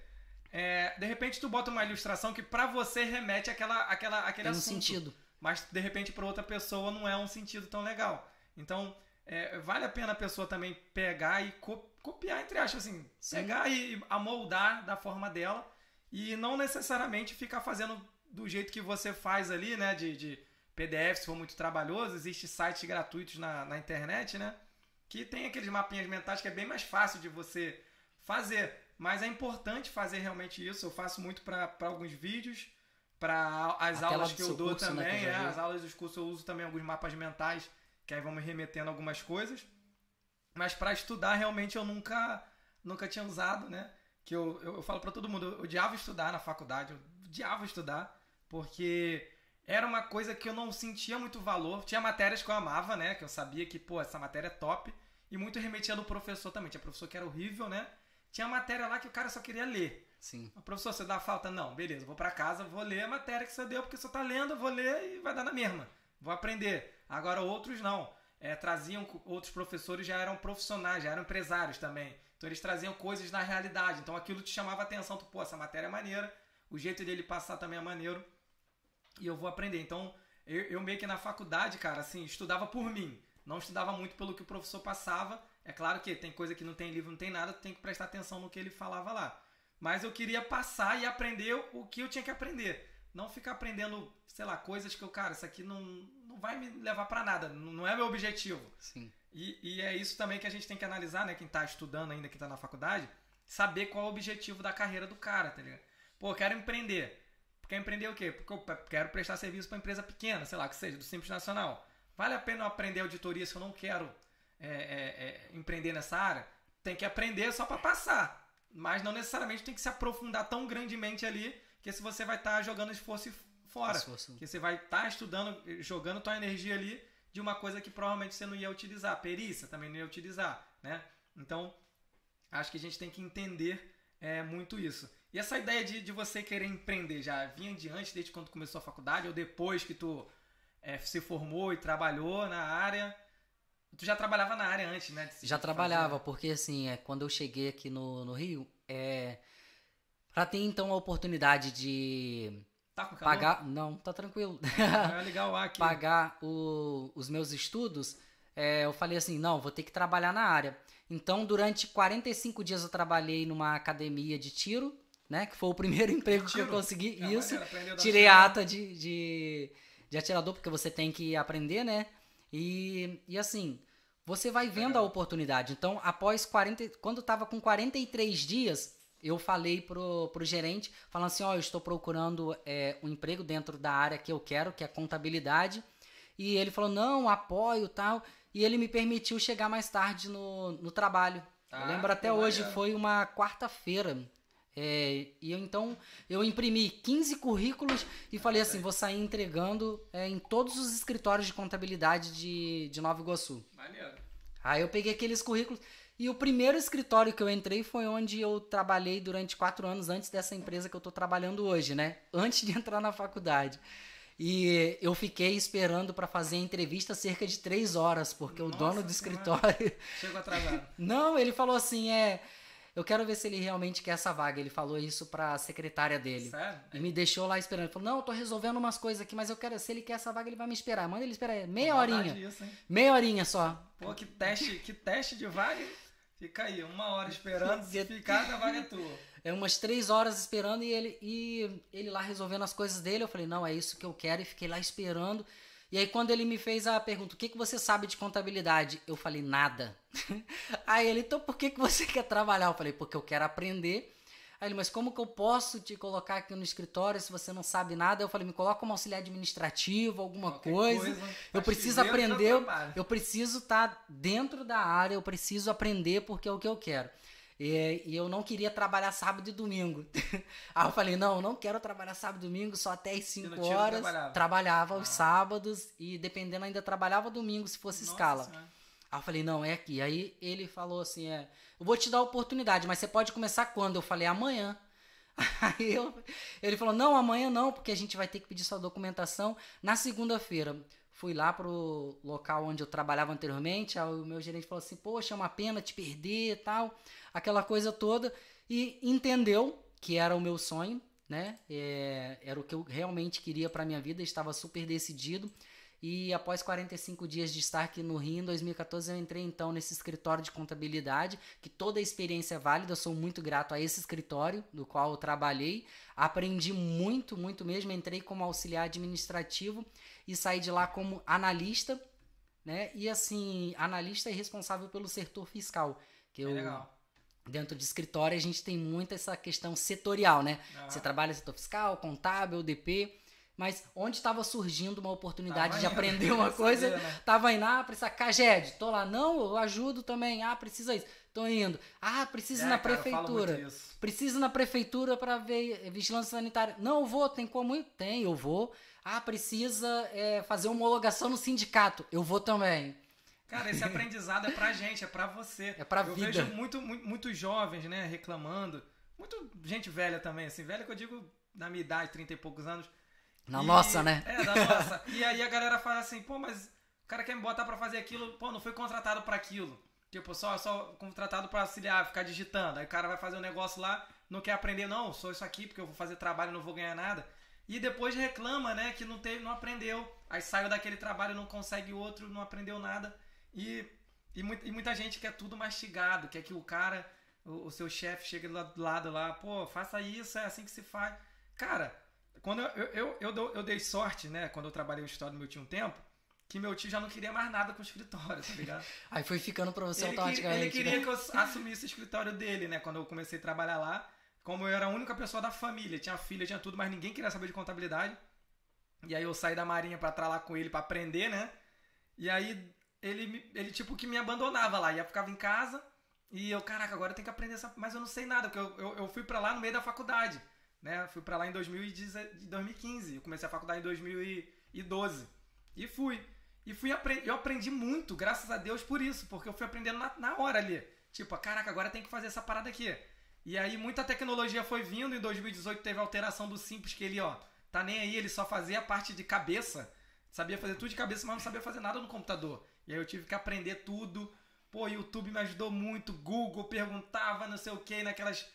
S1: É, de repente tu bota uma ilustração que pra você remete àquela, àquela, àquele
S2: tem um
S1: assunto.
S2: sentido.
S1: mas de repente para outra pessoa não é um sentido tão legal. Então, é, vale a pena a pessoa também pegar e co- copiar, entre aspas, assim,
S2: Sim.
S1: pegar e amoldar da forma dela e não necessariamente ficar fazendo do jeito que você faz ali, né, de, de PDF, se for muito trabalhoso, existe sites gratuitos na, na internet, né, que tem aqueles mapinhas mentais que é bem mais fácil de você fazer, mas é importante fazer realmente isso, eu faço muito para alguns vídeos, para as aulas que eu dou
S2: curso, né, que
S1: também,
S2: eu já
S1: é, as aulas dos cursos eu uso também alguns mapas mentais, que aí vão me remetendo algumas coisas. Mas para estudar realmente eu nunca nunca tinha usado, né? Que eu, eu, eu falo para todo mundo, eu odiava estudar na faculdade, eu odiava estudar, porque era uma coisa que eu não sentia muito valor. Tinha matérias que eu amava, né? Que eu sabia que, pô, essa matéria é top. E muito remetia do professor também. Tinha professor que era horrível, né? Tinha matéria lá que o cara só queria ler.
S2: Sim.
S1: "Ah, Professor, você dá falta? Não, beleza, vou pra casa, vou ler a matéria que você deu, porque você tá lendo, eu vou ler e vai dar na mesma. Vou aprender. Agora outros não. É, traziam, outros professores já eram profissionais, já eram empresários também. Então eles traziam coisas na realidade. Então aquilo te chamava atenção, tu, pô, essa matéria é maneira, o jeito dele passar também é maneiro. E eu vou aprender. Então, eu, eu meio que na faculdade, cara, assim, estudava por mim. Não estudava muito pelo que o professor passava. É claro que tem coisa que não tem livro, não tem nada, tu tem que prestar atenção no que ele falava lá. Mas eu queria passar e aprender o que eu tinha que aprender. Não ficar aprendendo, sei lá, coisas que eu, cara, isso aqui não, não vai me levar para nada. Não é meu objetivo.
S2: Sim.
S1: E, e, é isso também que a gente tem que analisar, né? Quem tá estudando ainda, quem tá na faculdade, saber qual é o objetivo da carreira do cara, tá ligado? Pô, eu quero empreender. Quer empreender o quê? Porque eu quero prestar serviço para empresa pequena, sei lá, que seja, do Simples Nacional. Vale a pena eu aprender auditoria se eu não quero é, é, é, empreender nessa área? Tem que aprender só para passar. Mas não necessariamente tem que se aprofundar tão grandemente ali, que se você vai estar tá jogando esforço fora. Esforço. Que você vai estar tá estudando, jogando tua energia ali de uma coisa que provavelmente você não ia utilizar. Perícia também não ia utilizar, né? Então, acho que a gente tem que entender é, muito isso. E essa ideia de, de você querer empreender já vinha de antes, desde quando começou a faculdade, ou depois que tu é, se formou e trabalhou na área? Tu já trabalhava na área antes, né?
S2: Já trabalhava, fazer. porque assim, é, quando eu cheguei aqui no, no Rio, é, para ter então a oportunidade de
S1: Tá com
S2: calor? Pagar, não, tá tranquilo.
S1: É legal aqui.
S2: Pagar o, os meus estudos, é, eu falei assim, não, vou ter que trabalhar na área. Então, durante 45 dias eu trabalhei numa academia de tiro, né? Que foi o primeiro emprego que eu consegui. É, isso. Tirei a ata de, de, de, atirador, porque você tem que aprender, né? E, e assim, você vai vendo a oportunidade. Então, após 40. Quando eu tava com 43 dias, eu falei pro, pro gerente, falando assim, ó, oh, eu estou procurando é, um emprego dentro da área que eu quero, que é contabilidade. E ele falou, não, apoio tal. E ele me permitiu chegar mais tarde no, no trabalho. Ah, eu lembro até hoje, foi uma quarta-feira. É, e eu, então eu imprimi 15 currículos e falei assim: vou sair entregando é, em todos os escritórios de contabilidade de, de Nova Iguaçu.
S1: Maneiro.
S2: Aí eu peguei aqueles currículos e o primeiro escritório que eu entrei foi onde eu trabalhei durante quatro anos antes dessa empresa que eu estou trabalhando hoje, né? Antes de entrar na faculdade. E eu fiquei esperando para fazer a entrevista cerca de três horas, porque Nossa, o dono do escritório.
S1: Chegou atrasado.
S2: Não, ele falou assim: é. Eu quero ver se ele realmente quer essa vaga. Ele falou isso pra secretária dele.
S1: Sério?
S2: E me deixou lá esperando. Ele falou: Não, eu tô resolvendo umas coisas aqui, mas eu quero. Se ele quer essa vaga, ele vai me esperar. Manda ele esperar meia horinha. Isso, meia horinha só.
S1: Pô, que teste, que teste de vaga. Fica aí, uma hora esperando, se ficar, a vaga é tua.
S2: É umas três horas esperando e ele, e ele lá resolvendo as coisas dele. Eu falei, não, é isso que eu quero. E fiquei lá esperando. E aí, quando ele me fez a pergunta, o que, que você sabe de contabilidade? Eu falei, nada. aí ele, então por que, que você quer trabalhar? Eu falei, porque eu quero aprender Aí ele, mas como que eu posso te colocar aqui no escritório se você não sabe nada? Eu falei, me coloca como auxiliar administrativo, alguma coisa. coisa. Eu preciso aprender, eu preciso estar tá dentro da área, eu preciso aprender porque é o que eu quero. E, e, eu não queria trabalhar sábado e domingo. Aí eu falei, não, não quero trabalhar sábado e domingo, só até as 5 horas. Trabalhava, trabalhava ah. os sábados e dependendo ainda trabalhava domingo se fosse Nossa escala. Senhora. Aí eu falei, não, é aqui. Aí ele falou assim, é, eu vou te dar a oportunidade, mas você pode começar quando? Eu falei, amanhã. Aí eu, ele falou, não, amanhã não, porque a gente vai ter que pedir sua documentação na segunda-feira. Fui lá pro local onde eu trabalhava anteriormente, aí o meu gerente falou assim, poxa, é uma pena te perder e tal, aquela coisa toda, e entendeu que era o meu sonho, né? É, era o que eu realmente queria para minha vida, estava super decidido. E após 45 dias de estar aqui no Rio, em 2014, eu entrei então nesse escritório de contabilidade, que toda a experiência é válida, eu sou muito grato a esse escritório, do qual eu trabalhei. Aprendi muito, muito mesmo. Entrei como auxiliar administrativo e saí de lá como analista, né? E assim, analista e responsável pelo setor fiscal. Que eu,
S1: é legal
S2: dentro de escritório a gente tem muito essa questão setorial, né? Você trabalha setor fiscal, contábil, DP. Mas onde estava surgindo uma oportunidade tava de aprender uma coisa, saber, né? tava indo, ah, precisa Caged, tô lá, não, eu ajudo também, ah, precisa isso, tô indo, ah, precisa é, na cara, prefeitura, precisa na prefeitura para ver vigilância sanitária, não, eu vou, tem como ir? Tem, eu vou, ah, precisa é, fazer homologação no sindicato, eu vou também.
S1: Cara, esse aprendizado é pra gente, é pra você.
S2: É pra
S1: eu
S2: vida.
S1: Eu vejo muito, muito, muitos jovens, né, reclamando, muito gente velha também, assim, velha que eu digo na minha idade, 30 e poucos anos,
S2: na e, nossa, né?
S1: É, na nossa. e aí a galera fala assim, pô, mas o cara quer me botar para fazer aquilo, pô, não foi contratado para aquilo. Tipo, só, só contratado para auxiliar, ficar digitando. Aí o cara vai fazer um negócio lá, não quer aprender, não, sou isso aqui porque eu vou fazer trabalho e não vou ganhar nada. e depois reclama, né, que não teve, não aprendeu. Aí saiu daquele trabalho, não consegue outro, não aprendeu nada. E, e, e muita gente quer tudo mastigado, quer que o cara, o, o seu chefe chegue do lado lá, pô, faça isso, é assim que se faz. Cara, quando eu, eu, eu, eu, eu dei sorte, né, quando eu trabalhei no escritório no meu tio um tempo, que meu tio já não queria mais nada com o escritório, tá ligado?
S2: Aí foi ficando pra você
S1: ele
S2: automaticamente.
S1: Ele queria
S2: né?
S1: que eu assumisse o escritório dele, né? Quando eu comecei a trabalhar lá. Como eu era a única pessoa da família, tinha filha, tinha tudo, mas ninguém queria saber de contabilidade. E aí eu saí da marinha para estar lá com ele para aprender, né? E aí ele, ele tipo que me abandonava lá, ia ficava em casa e eu, caraca, agora eu tenho que aprender essa, mas eu não sei nada, porque eu, eu, eu fui para lá no meio da faculdade, né? Fui para lá em 2015, eu comecei a faculdade em 2012 e fui. E fui eu aprendi muito, graças a Deus por isso, porque eu fui aprendendo na, na hora ali. Tipo, caraca, agora tem que fazer essa parada aqui. E aí muita tecnologia foi vindo, em 2018 teve a alteração do simples que ele, ó, tá nem aí, ele só fazia a parte de cabeça. Sabia fazer tudo de cabeça, mas não sabia fazer nada no computador. E aí eu tive que aprender tudo. Pô, YouTube me ajudou muito, Google perguntava não sei o que, naquelas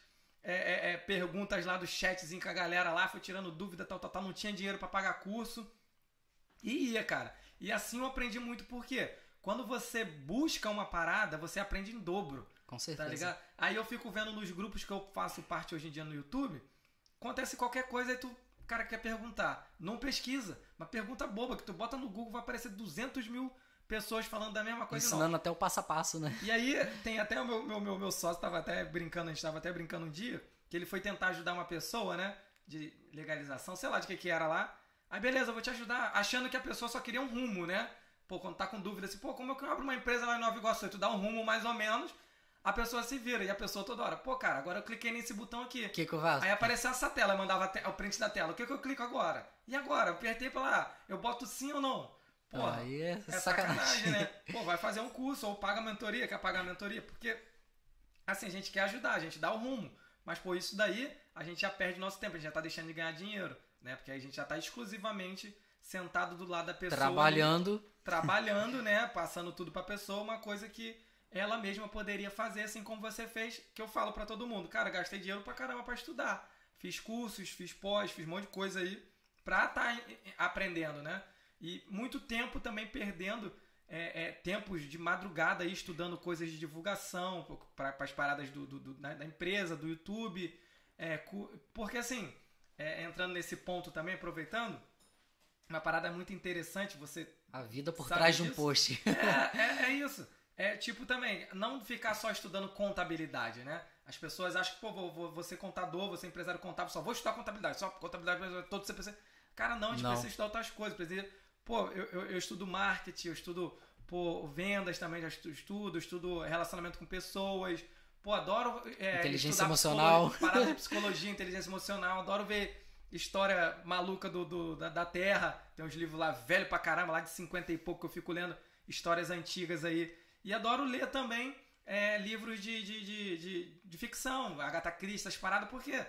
S1: é, é, é, perguntas lá do chatzinho com a galera lá, foi tirando dúvida, tal, tal, tal, não tinha dinheiro para pagar curso. E ia, cara. E assim eu aprendi muito, porque quando você busca uma parada, você aprende em dobro.
S2: Com certeza.
S1: Tá ligado? Aí eu fico vendo nos grupos que eu faço parte hoje em dia no YouTube, acontece qualquer coisa e tu, cara quer perguntar. Não pesquisa, uma pergunta boba que tu bota no Google vai aparecer 200 mil pessoas falando da mesma coisa.
S2: Ensinando
S1: não.
S2: até o passo a passo, né?
S1: E aí tem até o meu, meu, meu, meu sócio, tava até brincando, a gente tava até brincando um dia, que ele foi tentar ajudar uma pessoa, né? De legalização, sei lá de que que era lá. Aí beleza, eu vou te ajudar, achando que a pessoa só queria um rumo, né? Pô, quando tá com dúvida assim, pô, como é que eu abro uma empresa lá em Nova Iguaçu? Tu dá um rumo mais ou menos, a pessoa se vira. E a pessoa toda hora, pô, cara, agora eu cliquei nesse botão aqui.
S2: O que, que eu faço?
S1: Aí apareceu essa tela, eu mandava o print da tela. O que, que eu clico agora? E agora? Eu apertei pra lá, eu boto sim ou não? Pô,
S2: aí é,
S1: é sacanagem, né? Pô, vai fazer um curso ou paga a mentoria, quer pagar a mentoria? Porque, assim, a gente quer ajudar, a gente dá o rumo. Mas, por isso daí, a gente já perde nosso tempo, a gente já tá deixando de ganhar dinheiro, né? Porque a gente já tá exclusivamente sentado do lado da pessoa.
S2: Trabalhando.
S1: Trabalhando, né? Passando tudo pra pessoa, uma coisa que ela mesma poderia fazer, assim como você fez, que eu falo para todo mundo. Cara, gastei dinheiro pra caramba pra estudar. Fiz cursos, fiz pós, fiz um monte de coisa aí pra estar tá aprendendo, né? E muito tempo também perdendo é, é, tempos de madrugada aí estudando coisas de divulgação para as paradas do, do, do, da empresa, do YouTube. É, porque assim, é, entrando nesse ponto também, aproveitando, uma parada muito interessante, você.
S2: A vida por trás disso? de um post.
S1: É, é, é, isso. É tipo também, não ficar só estudando contabilidade, né? As pessoas acham que, pô, vou, vou, vou ser contador, vou ser empresário contábil, só vou estudar contabilidade, só contabilidade, todo CPC. Cara, não, a gente não. precisa estudar outras coisas. Precisa, pô, eu, eu, eu, estudo marketing, eu estudo pô, vendas também, já estudo, estudo relacionamento com pessoas. Pô, adoro. É,
S2: inteligência emocional.
S1: Parada de psicologia, inteligência emocional, adoro ver história maluca do, do da, da, Terra. Tem uns livros lá velho pra caramba, lá de 50 e pouco que eu fico lendo histórias antigas aí. E adoro ler também é, livros de, de, de, de, de ficção, Agatha Christie, essas paradas, porque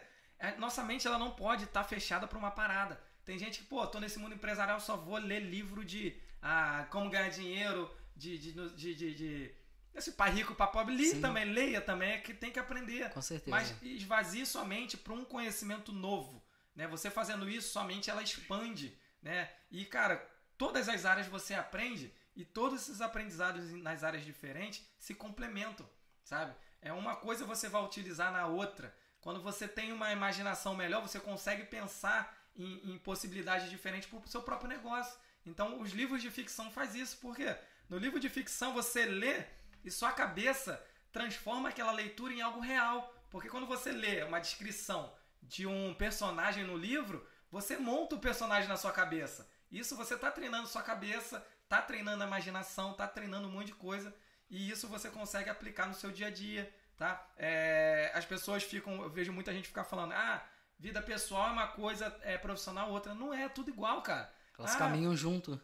S1: nossa mente ela não pode estar tá fechada para uma parada. Tem gente que, pô, tô nesse mundo empresarial, só vou ler livro de ah, como ganhar dinheiro, de, de, de, de, de esse pai rico para pobre. Li também, leia também, é que tem que aprender.
S2: Com certeza.
S1: Mas esvazie sua mente para um conhecimento novo. Né? Você fazendo isso, sua mente ela expande. Né? E, cara, todas as áreas você aprende e todos esses aprendizados nas áreas diferentes se complementam, sabe? É uma coisa você vai utilizar na outra. Quando você tem uma imaginação melhor, você consegue pensar em, em possibilidades diferentes para o seu próprio negócio. Então, os livros de ficção faz isso, porque no livro de ficção você lê e sua cabeça transforma aquela leitura em algo real. Porque quando você lê uma descrição de um personagem no livro, você monta o personagem na sua cabeça. Isso você está treinando sua cabeça, tá treinando a imaginação, tá treinando um monte de coisa e isso você consegue aplicar no seu dia a dia, tá? É, as pessoas ficam, eu vejo muita gente ficar falando, ah, vida pessoal é uma coisa, é profissional outra, não é, é tudo igual, cara.
S2: Elas ah, caminham junto.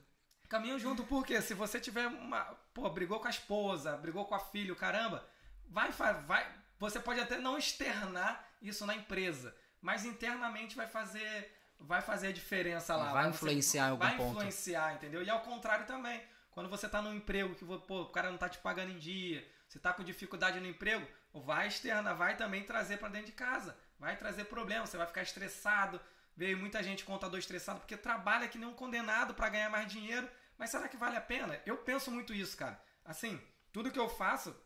S1: Caminham junto porque se você tiver uma, pô, brigou com a esposa, brigou com a filha, caramba, vai, vai, você pode até não externar isso na empresa, mas internamente vai fazer vai fazer a diferença lá.
S2: Vai influenciar
S1: em
S2: algum
S1: vai
S2: ponto.
S1: Vai influenciar, entendeu? E ao contrário também. Quando você está num emprego que pô, o cara não está te pagando em dia, você está com dificuldade no emprego, vai externa, vai também trazer para dentro de casa. Vai trazer problema, você vai ficar estressado, veio muita gente contador estressado porque trabalha que nem um condenado para ganhar mais dinheiro. Mas será que vale a pena? Eu penso muito isso, cara. Assim, tudo que eu faço,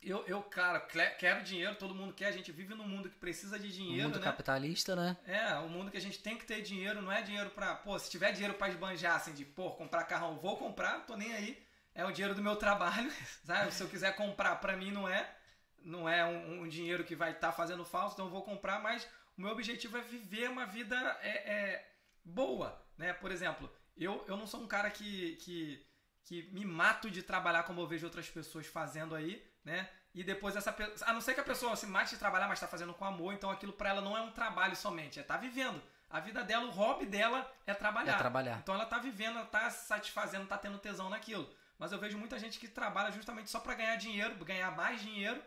S1: eu, eu, cara, quero dinheiro, todo mundo quer. A gente vive num mundo que precisa de dinheiro,
S2: um mundo
S1: né?
S2: capitalista, né?
S1: É, um mundo que a gente tem que ter dinheiro, não é dinheiro pra. Pô, se tiver dinheiro pra esbanjar, assim, de, pô, comprar carrão, vou comprar, tô nem aí. É o dinheiro do meu trabalho, sabe? Se eu quiser comprar, pra mim não é. Não é um, um dinheiro que vai estar tá fazendo falso, então eu vou comprar, mas o meu objetivo é viver uma vida é, é boa, né? Por exemplo, eu, eu não sou um cara que, que, que me mato de trabalhar como eu vejo outras pessoas fazendo aí, né? E depois essa pessoa. A não ser que a pessoa se mate de trabalhar, mas está fazendo com amor, então aquilo para ela não é um trabalho somente, é estar tá vivendo. A vida dela, o hobby dela é trabalhar.
S2: É trabalhar.
S1: Então ela está vivendo, ela se satisfazendo, está tendo tesão naquilo. Mas eu vejo muita gente que trabalha justamente só para ganhar dinheiro, ganhar mais dinheiro,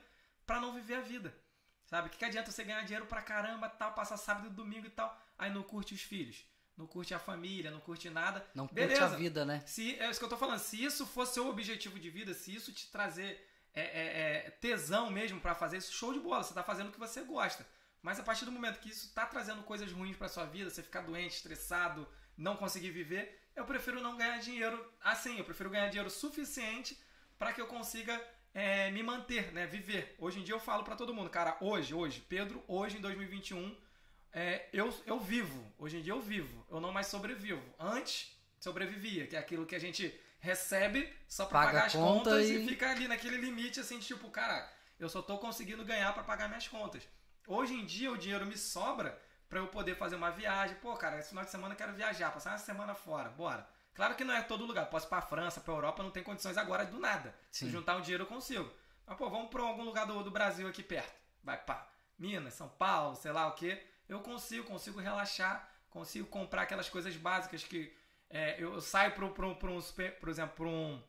S1: para não viver a vida. Sabe? O que, que adianta você ganhar dinheiro pra caramba, tal, passar sábado e domingo e tal, aí não curte os filhos, não curte a família, não curte nada.
S2: Não Beleza. curte a vida, né?
S1: Se, é isso que eu tô falando. Se isso fosse seu objetivo de vida, se isso te trazer é, é, é tesão mesmo para fazer isso, show de bola, você tá fazendo o que você gosta. Mas a partir do momento que isso tá trazendo coisas ruins para sua vida, você ficar doente, estressado, não conseguir viver, eu prefiro não ganhar dinheiro assim. Eu prefiro ganhar dinheiro suficiente para que eu consiga é, me manter, né? Viver. Hoje em dia eu falo para todo mundo, cara, hoje, hoje, Pedro, hoje em 2021, é, eu, eu vivo. Hoje em dia eu vivo. Eu não mais sobrevivo. Antes, sobrevivia, que é aquilo que a gente recebe só para pagar as conta contas e... e fica ali naquele limite assim, tipo, cara, eu só tô conseguindo ganhar para pagar minhas contas. Hoje em dia o dinheiro me sobra para eu poder fazer uma viagem. Pô, cara, esse final de semana eu quero viajar, passar uma semana fora, bora. Claro que não é todo lugar. Posso ir pra França, pra Europa, não tem condições agora do nada. Sim. Se juntar um dinheiro eu consigo. Mas, pô, vamos pra algum lugar do, do Brasil aqui perto. Vai pra Minas, São Paulo, sei lá o que. Eu consigo, consigo relaxar, consigo comprar aquelas coisas básicas que é, eu, eu, saio pro um, por exemplo, pra um,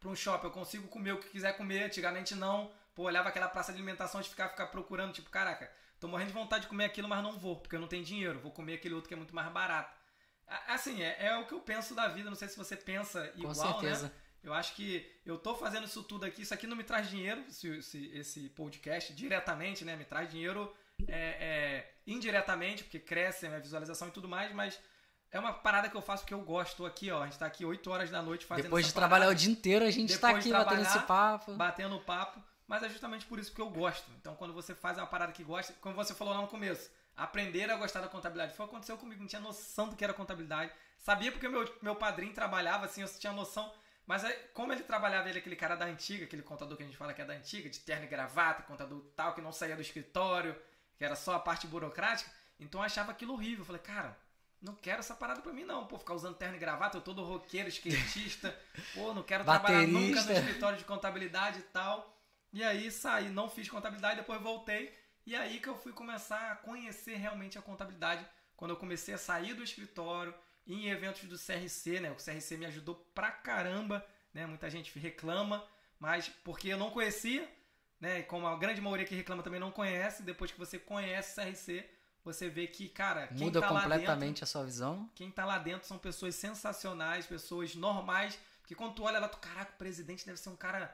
S1: pra um shopping, eu consigo comer o que quiser comer. Antigamente não. Pô, olhava aquela praça de alimentação de ficar, ficar procurando, tipo, caraca, tô morrendo de vontade de comer aquilo, mas não vou, porque eu não tenho dinheiro. Vou comer aquele outro que é muito mais barato. Assim, é, é o que eu penso da vida. Não sei se você pensa igual, Com né? certeza. né? Eu acho que eu tô fazendo isso tudo aqui. Isso aqui não me traz dinheiro, se, se esse podcast, diretamente, né? Me traz dinheiro é, é, indiretamente, porque cresce a minha visualização e tudo mais, mas é uma parada que eu faço porque eu gosto. Tô aqui, ó. A gente tá aqui 8 horas da noite fazendo
S2: Depois de trabalhar o dia inteiro, a gente tá Depois tá aqui batendo esse papo.
S1: Batendo papo. Mas é justamente por isso que eu gosto. Então, quando você faz uma parada que gosta, como você falou lá no começo, aprender a gostar da contabilidade. Foi o que aconteceu comigo, não tinha noção do que era contabilidade. Sabia porque meu, meu padrinho trabalhava, assim, eu tinha noção. Mas aí, como ele trabalhava, ele aquele cara da antiga, aquele contador que a gente fala que é da antiga, de terno e gravata, contador tal, que não saía do escritório, que era só a parte burocrática, então eu achava aquilo horrível. Eu falei, cara, não quero essa parada pra mim não, pô, ficar usando terno e gravata, eu todo roqueiro, skatista, pô, não quero trabalhar nunca no escritório de contabilidade e tal. E aí saí, não fiz contabilidade, depois voltei e aí que eu fui começar a conhecer realmente a contabilidade, quando eu comecei a sair do escritório, em eventos do CRC, né? O CRC me ajudou pra caramba, né? Muita gente reclama, mas porque eu não conhecia, né? Como a grande maioria que reclama também não conhece, depois que você conhece o CRC, você vê que, cara,
S2: quem muda tá completamente dentro, a sua visão.
S1: Quem tá lá dentro são pessoas sensacionais, pessoas normais, que quando tu olha lá, tu, caraca, o presidente deve ser um cara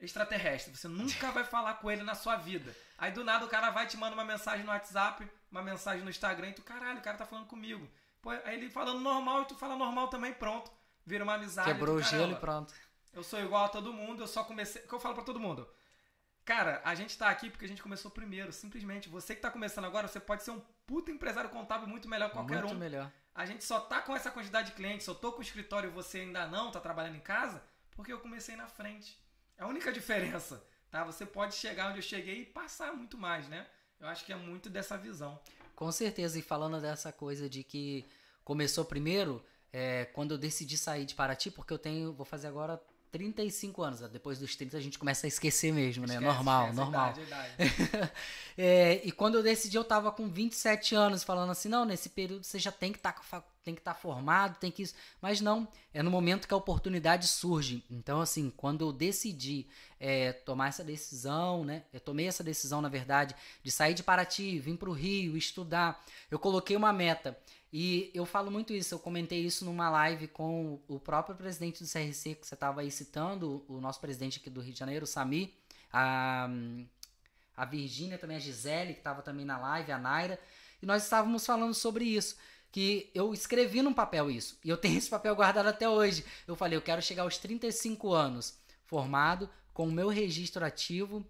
S1: extraterrestre. Você nunca vai falar com ele na sua vida. Aí do nada o cara vai te manda uma mensagem no WhatsApp, uma mensagem no Instagram e tu, caralho, o cara tá falando comigo. Pô, aí ele falando normal e tu fala normal também, pronto. Vira uma amizade.
S2: Quebrou o gelo e pronto.
S1: Eu sou igual a todo mundo, eu só comecei. O que eu falo para todo mundo? Cara, a gente tá aqui porque a gente começou primeiro, simplesmente. Você que tá começando agora, você pode ser um puta empresário contábil muito melhor que qualquer
S2: muito
S1: um.
S2: melhor.
S1: A gente só tá com essa quantidade de clientes, eu tô com o escritório e você ainda não, tá trabalhando em casa, porque eu comecei na frente. É a única diferença, tá? Você pode chegar onde eu cheguei e passar muito mais, né? Eu acho que é muito dessa visão.
S2: Com certeza, e falando dessa coisa de que começou primeiro, é, quando eu decidi sair de Paraty, porque eu tenho, vou fazer agora 35 anos. Né? Depois dos 30 a gente começa a esquecer mesmo, né? Esquece, normal, esquece, normal. Idade, idade. é, e quando eu decidi, eu tava com 27 anos, falando assim, não, nesse período você já tem que estar tá, tem que estar tá formado, tem que isso. Mas não, é no momento que a oportunidade surge. Então, assim, quando eu decidi é, tomar essa decisão, né? Eu tomei essa decisão, na verdade, de sair de Paraty, vir para o Rio, estudar. Eu coloquei uma meta. E eu falo muito isso, eu comentei isso numa live com o próprio presidente do CRC, que você estava aí citando, o nosso presidente aqui do Rio de Janeiro, o Sami, a, a Virgínia também, a Gisele, que estava também na live, a Naira. e nós estávamos falando sobre isso. Que eu escrevi num papel isso. E eu tenho esse papel guardado até hoje. Eu falei, eu quero chegar aos 35 anos formado, com o meu registro ativo.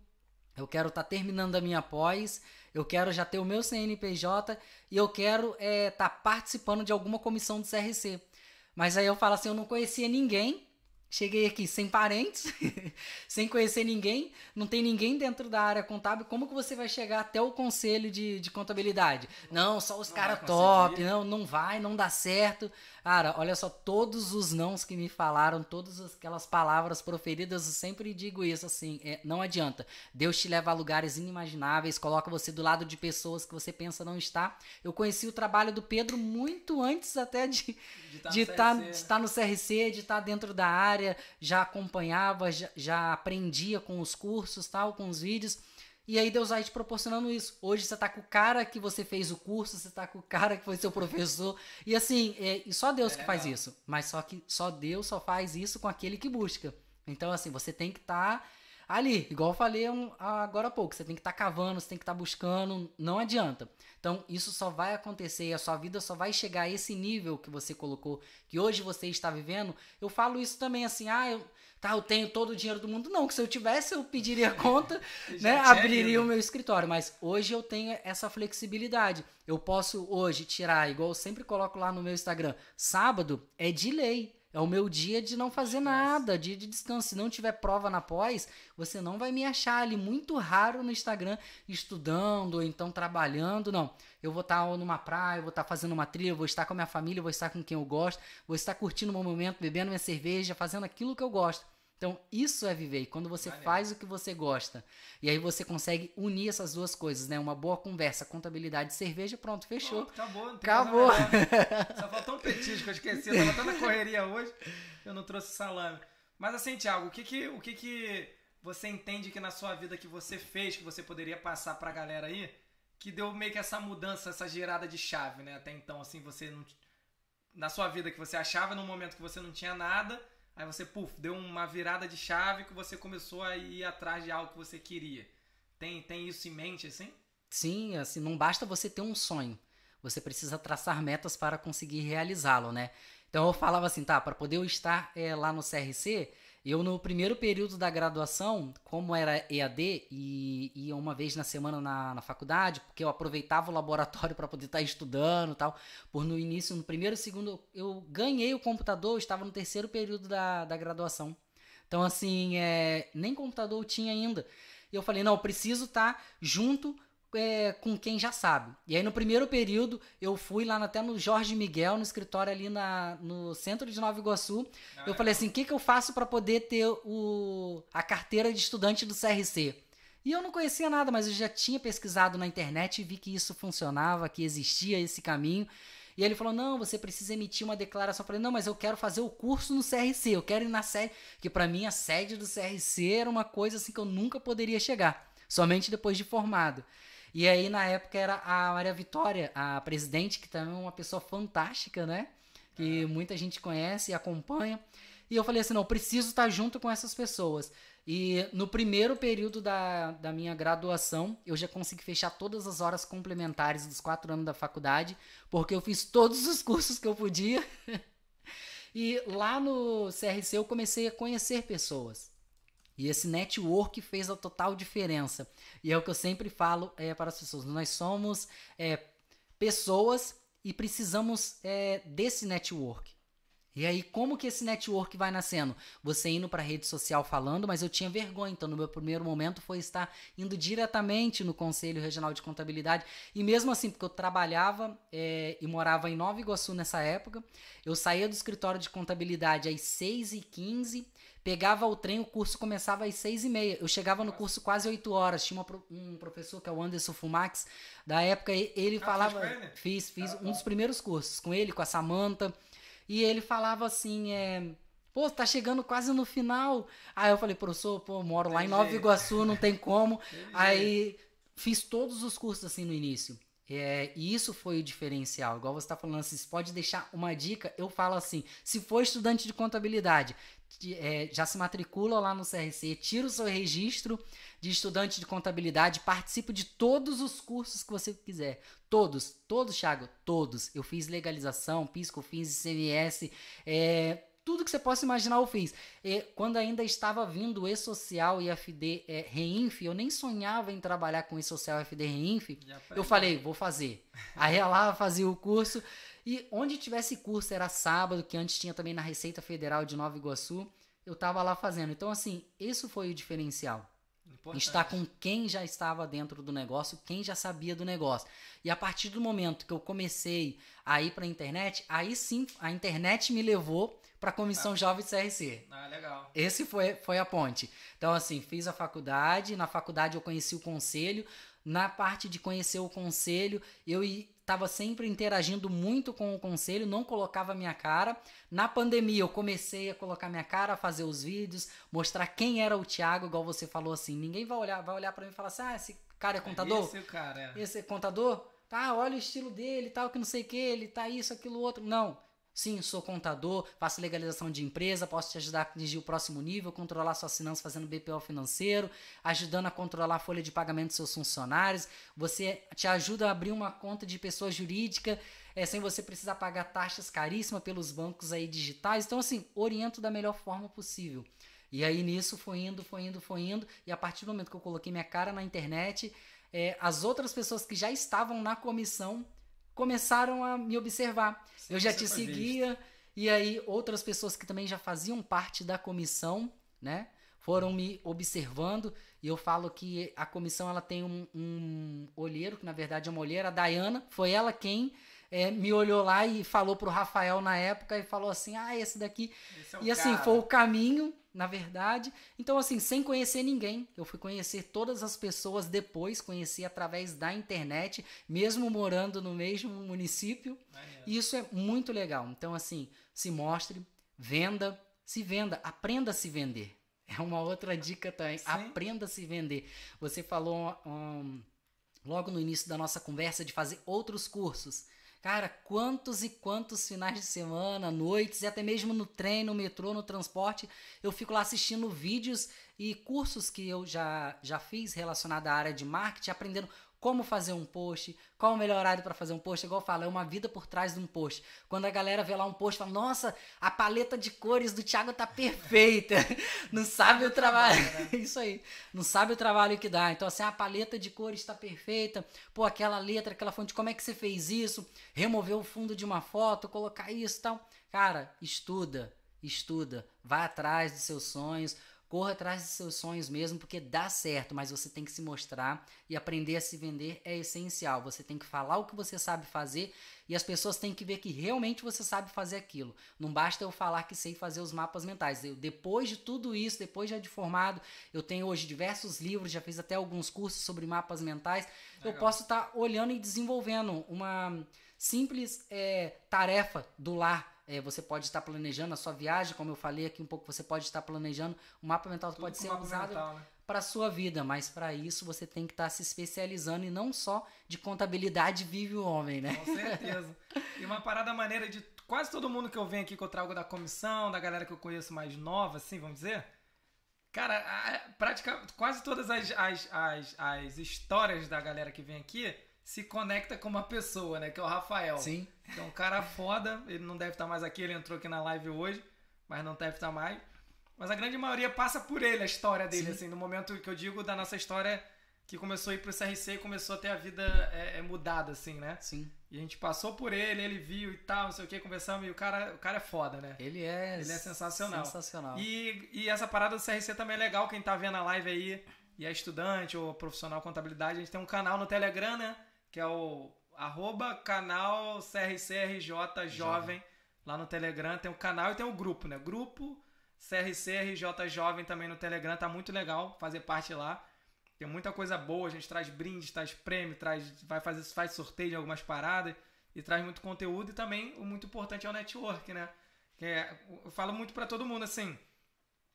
S2: Eu quero estar tá terminando a minha pós. Eu quero já ter o meu CNPJ. E eu quero estar é, tá participando de alguma comissão do CRC. Mas aí eu falo assim, eu não conhecia ninguém Cheguei aqui sem parentes, sem conhecer ninguém, não tem ninguém dentro da área contábil. Como que você vai chegar até o conselho de, de contabilidade? Não, só os caras top, não, não vai, não dá certo. Cara, olha só, todos os nãos que me falaram, todas aquelas palavras proferidas, eu sempre digo isso assim: é, não adianta. Deus te leva a lugares inimagináveis, coloca você do lado de pessoas que você pensa não estar. Eu conheci o trabalho do Pedro muito antes até de de estar tá, tá, tá no CRC, de estar tá dentro da área, já acompanhava, já, já aprendia com os cursos, tal, com os vídeos. E aí Deus vai te proporcionando isso. Hoje você tá com o cara que você fez o curso, você tá com o cara que foi seu professor. E assim, é, e só Deus é que faz isso. Mas só que só Deus só faz isso com aquele que busca. Então, assim, você tem que estar tá ali, igual eu falei um, agora há pouco, você tem que estar tá cavando, você tem que estar tá buscando, não adianta. Então, isso só vai acontecer e a sua vida só vai chegar a esse nível que você colocou, que hoje você está vivendo. Eu falo isso também assim, ah, eu, tá, eu tenho todo o dinheiro do mundo. Não, que se eu tivesse, eu pediria conta, né? Abriria o meu escritório. Mas hoje eu tenho essa flexibilidade. Eu posso hoje tirar, igual eu sempre coloco lá no meu Instagram, sábado é de lei. É o meu dia de não fazer nada, dia de descanso. Se não tiver prova na pós, você não vai me achar ali muito raro no Instagram estudando ou então trabalhando. Não. Eu vou estar numa praia, vou estar fazendo uma trilha, vou estar com a minha família, vou estar com quem eu gosto, vou estar curtindo o meu momento, bebendo minha cerveja, fazendo aquilo que eu gosto. Então, isso é viver. E quando você faz o que você gosta, e aí você consegue unir essas duas coisas, né? Uma boa conversa, contabilidade cerveja, pronto, fechou.
S1: Pronto, acabou, não
S2: tem acabou.
S1: Só faltou um petisco, eu esqueci. Eu tava tão correria hoje, eu não trouxe salame. Mas assim, Thiago, o que que, o que que você entende que na sua vida que você fez, que você poderia passar pra galera aí, que deu meio que essa mudança, essa girada de chave, né? Até então, assim, você não... Na sua vida que você achava num momento que você não tinha nada Aí você, puf, deu uma virada de chave que você começou a ir atrás de algo que você queria. Tem, tem isso em mente, assim?
S2: Sim, assim, não basta você ter um sonho. Você precisa traçar metas para conseguir realizá-lo, né? Então eu falava assim, tá, para poder eu estar é, lá no CRC, eu, no primeiro período da graduação, como era EAD e ia uma vez na semana na, na faculdade, porque eu aproveitava o laboratório para poder estar tá estudando tal, por no início, no primeiro segundo, eu ganhei o computador, eu estava no terceiro período da, da graduação. Então, assim, é, nem computador eu tinha ainda. E eu falei, não, eu preciso estar tá junto é, com quem já sabe. E aí no primeiro período eu fui lá até no Jorge Miguel, no escritório ali na, no centro de Nova Iguaçu. Ah, eu é. falei assim, o que, que eu faço para poder ter o, a carteira de estudante do CRC? E eu não conhecia nada, mas eu já tinha pesquisado na internet e vi que isso funcionava, que existia esse caminho. E ele falou: não, você precisa emitir uma declaração. Eu falei: não, mas eu quero fazer o curso no CRC, eu quero ir na sede. Que para mim a sede do CRC era uma coisa assim que eu nunca poderia chegar, somente depois de formado. E aí, na época, era a Maria Vitória, a presidente, que também é uma pessoa fantástica, né? Que muita gente conhece e acompanha. E eu falei assim: não, preciso estar junto com essas pessoas. E no primeiro período da, da minha graduação, eu já consegui fechar todas as horas complementares dos quatro anos da faculdade, porque eu fiz todos os cursos que eu podia. e lá no CRC eu comecei a conhecer pessoas. E esse network fez a total diferença. E é o que eu sempre falo é, para as pessoas. Nós somos é, pessoas e precisamos é, desse network. E aí, como que esse network vai nascendo? Você indo para a rede social falando, mas eu tinha vergonha. Então, no meu primeiro momento foi estar indo diretamente no Conselho Regional de Contabilidade. E mesmo assim, porque eu trabalhava é, e morava em Nova Iguaçu nessa época, eu saía do escritório de contabilidade às 6h15 Pegava o trem, o curso começava às seis e meia. Eu chegava no curso quase oito horas. Tinha uma, um professor que é o Anderson Fumax. Da época, ele ah, falava... Fiz, fiz ah, um dos primeiros cursos com ele, com a Samanta. E ele falava assim, é... Pô, tá chegando quase no final. Aí eu falei, professor, pô, moro lá em Nova Iguaçu, não tem como. Aí fiz todos os cursos assim no início. É, e isso foi o diferencial. Igual você está falando assim, você pode deixar uma dica. Eu falo assim: se for estudante de contabilidade, é, já se matricula lá no CRC, tira o seu registro de estudante de contabilidade, participa de todos os cursos que você quiser. Todos, todos, Thiago, todos. Eu fiz legalização, pisco, fiz ICMS, é, tudo que você possa imaginar eu fiz. E quando ainda estava vindo o E-Social e FD é, Reinf, eu nem sonhava em trabalhar com E-Social e FD Reinf. Eu falei, vou fazer. Aí lá fazia o curso. E onde tivesse curso era sábado, que antes tinha também na Receita Federal de Nova Iguaçu, eu estava lá fazendo. Então, assim, isso foi o diferencial. Importante. Estar com quem já estava dentro do negócio, quem já sabia do negócio. E a partir do momento que eu comecei a ir para a internet, aí sim a internet me levou para a Comissão ah. Jovem CRC.
S1: Ah, legal.
S2: Esse foi, foi a ponte. Então, assim, fiz a faculdade, na faculdade eu conheci o conselho. Na parte de conhecer o conselho, eu estava sempre interagindo muito com o conselho, não colocava minha cara. Na pandemia, eu comecei a colocar minha cara, fazer os vídeos, mostrar quem era o Thiago, igual você falou assim. Ninguém vai olhar, vai olhar para mim e falar assim: ah, esse cara é contador?
S1: Esse, cara,
S2: é. esse é contador? Tá, olha o estilo dele, tal, que não sei o que, ele tá isso, aquilo, outro. Não. Sim, sou contador, faço legalização de empresa, posso te ajudar a atingir o próximo nível, controlar suas finanças fazendo BPO financeiro, ajudando a controlar a folha de pagamento dos seus funcionários. Você te ajuda a abrir uma conta de pessoa jurídica é, sem você precisar pagar taxas caríssimas pelos bancos aí digitais. Então, assim, oriento da melhor forma possível. E aí nisso foi indo, foi indo, foi indo. E a partir do momento que eu coloquei minha cara na internet, é, as outras pessoas que já estavam na comissão começaram a me observar. Sim, eu já te seguia visto. e aí outras pessoas que também já faziam parte da comissão, né? Foram me observando e eu falo que a comissão ela tem um, um olheiro, que na verdade é uma olheira, a Dayana, foi ela quem é, me olhou lá e falou pro Rafael na época e falou assim: ah, esse daqui. Esse é e assim, cara. foi o caminho na verdade. Então, assim, sem conhecer ninguém. Eu fui conhecer todas as pessoas depois, conheci através da internet, mesmo morando no mesmo município. E isso é muito legal. Então, assim, se mostre, venda, se venda, aprenda a se vender. É uma outra dica também. Sim. Aprenda a se vender. Você falou um, logo no início da nossa conversa de fazer outros cursos. Cara, quantos e quantos finais de semana, noites e até mesmo no trem, no metrô, no transporte, eu fico lá assistindo vídeos e cursos que eu já, já fiz relacionado à área de marketing, aprendendo como fazer um post, qual o melhor horário para fazer um post, igual eu falo, é uma vida por trás de um post. Quando a galera vê lá um post, fala, nossa, a paleta de cores do Thiago tá perfeita. Não sabe o trabalho. Né? Isso aí. Não sabe o trabalho que dá. Então, assim, a paleta de cores está perfeita. Pô, aquela letra, aquela fonte, como é que você fez isso? Remover o fundo de uma foto, colocar isso e tal. Cara, estuda, estuda, vai atrás dos seus sonhos Corra atrás de seus sonhos mesmo, porque dá certo, mas você tem que se mostrar e aprender a se vender é essencial. Você tem que falar o que você sabe fazer e as pessoas têm que ver que realmente você sabe fazer aquilo. Não basta eu falar que sei fazer os mapas mentais. Eu, depois de tudo isso, depois já de formado, eu tenho hoje diversos livros, já fiz até alguns cursos sobre mapas mentais. Legal. Eu posso estar tá olhando e desenvolvendo uma simples é, tarefa do lar é, você pode estar planejando a sua viagem, como eu falei aqui um pouco, você pode estar planejando. O mapa mental Tudo pode ser usado né? para a sua vida, mas para isso você tem que estar se especializando e não só de contabilidade vive o homem, né?
S1: Com certeza. e uma parada maneira de quase todo mundo que eu venho aqui que eu trago da comissão, da galera que eu conheço mais nova, assim, vamos dizer. Cara, praticamente quase todas as, as, as, as histórias da galera que vem aqui se conecta com uma pessoa, né? Que é o Rafael.
S2: Sim.
S1: Que é um cara foda. Ele não deve estar mais aqui, ele entrou aqui na live hoje, mas não deve estar mais. Mas a grande maioria passa por ele, a história dele, Sim. assim, no momento que eu digo da nossa história que começou a ir pro CRC e começou a ter a vida é, é, mudada, assim, né?
S2: Sim.
S1: E a gente passou por ele, ele viu e tal, não sei o que, conversamos, e o cara, o cara é foda, né?
S2: Ele é.
S1: Ele é sensacional.
S2: Sensacional.
S1: E, e essa parada do CRC também é legal, quem tá vendo a live aí e é estudante ou profissional contabilidade, a gente tem um canal no Telegram, né? Que é o arroba canal CRCRJ Jovem lá no Telegram. Tem o canal e tem o grupo, né? Grupo CRCRJ Jovem também no Telegram. Tá muito legal fazer parte lá. Tem muita coisa boa, a gente traz brindes, traz prêmio, traz, vai fazer faz sorteio de algumas paradas e traz muito conteúdo e também o muito importante é o network, né? Que é, eu falo muito para todo mundo assim,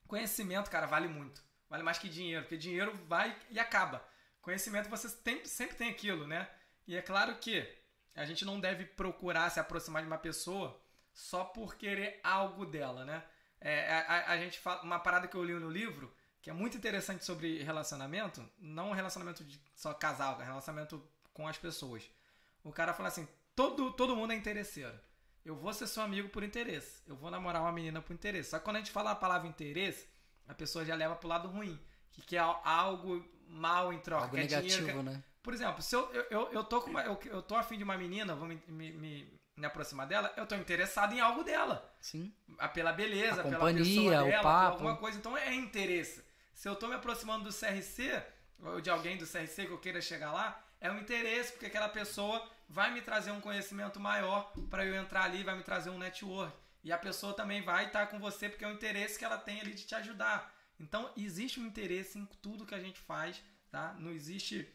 S1: conhecimento, cara, vale muito. Vale mais que dinheiro, porque dinheiro vai e acaba. Conhecimento você tem, sempre tem aquilo, né? E é claro que a gente não deve procurar se aproximar de uma pessoa só por querer algo dela, né? É, a, a, gente fala, uma parada que eu li no livro, que é muito interessante sobre relacionamento, não relacionamento de só casal, é relacionamento com as pessoas. O cara fala assim: todo, todo mundo é interesseiro. Eu vou ser seu amigo por interesse. Eu vou namorar uma menina por interesse. Só que quando a gente fala a palavra interesse, a pessoa já leva pro lado ruim. Que quer algo mal em troca.
S2: Algo negativo, dinheiro, né?
S1: Por exemplo, se eu, eu, eu, tô com uma, eu, eu tô afim de uma menina, vou me, me, me, me aproximar dela, eu tô interessado em algo dela.
S2: Sim.
S1: Pela beleza,
S2: a
S1: pela
S2: companhia,
S1: pessoa dela,
S2: o papo.
S1: alguma coisa. Então é interesse. Se eu tô me aproximando do CRC, ou de alguém do CRC que eu queira chegar lá, é um interesse, porque aquela pessoa vai me trazer um conhecimento maior para eu entrar ali, vai me trazer um network. E a pessoa também vai estar com você porque é um interesse que ela tem ali de te ajudar. Então, existe um interesse em tudo que a gente faz, tá? Não existe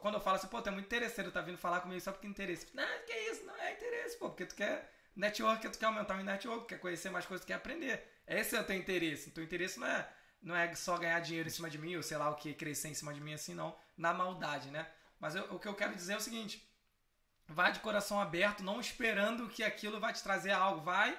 S1: quando eu falo assim, pô, tu é muito interesseiro, tá vindo falar comigo só porque interesse. Não, que é isso? Não é interesse, pô, porque tu quer network, tu quer aumentar o network, quer conhecer mais coisas, tu quer aprender. Esse é o teu interesse. O interesse não é, não é só ganhar dinheiro em cima de mim, ou sei lá o que, crescer em cima de mim assim, não. Na maldade, né? Mas eu, o que eu quero dizer é o seguinte: vai de coração aberto, não esperando que aquilo vai te trazer algo. Vai,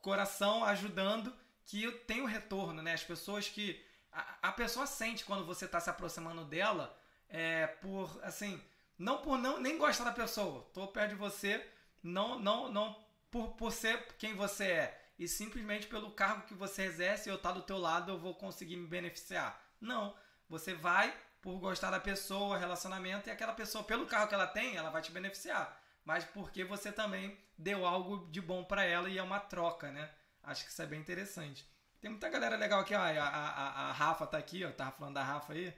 S1: coração ajudando, que tem o retorno, né? As pessoas que. A, a pessoa sente quando você está se aproximando dela é, por assim, não por não nem gostar da pessoa, tô perto de você, não não não por, por ser quem você é e simplesmente pelo cargo que você exerce, eu tá do teu lado, eu vou conseguir me beneficiar. Não, você vai por gostar da pessoa, relacionamento e aquela pessoa pelo cargo que ela tem, ela vai te beneficiar, mas porque você também deu algo de bom para ela e é uma troca, né? Acho que isso é bem interessante. Tem muita galera legal aqui, ó. A, a, a Rafa tá aqui, ó. Tava falando da Rafa aí.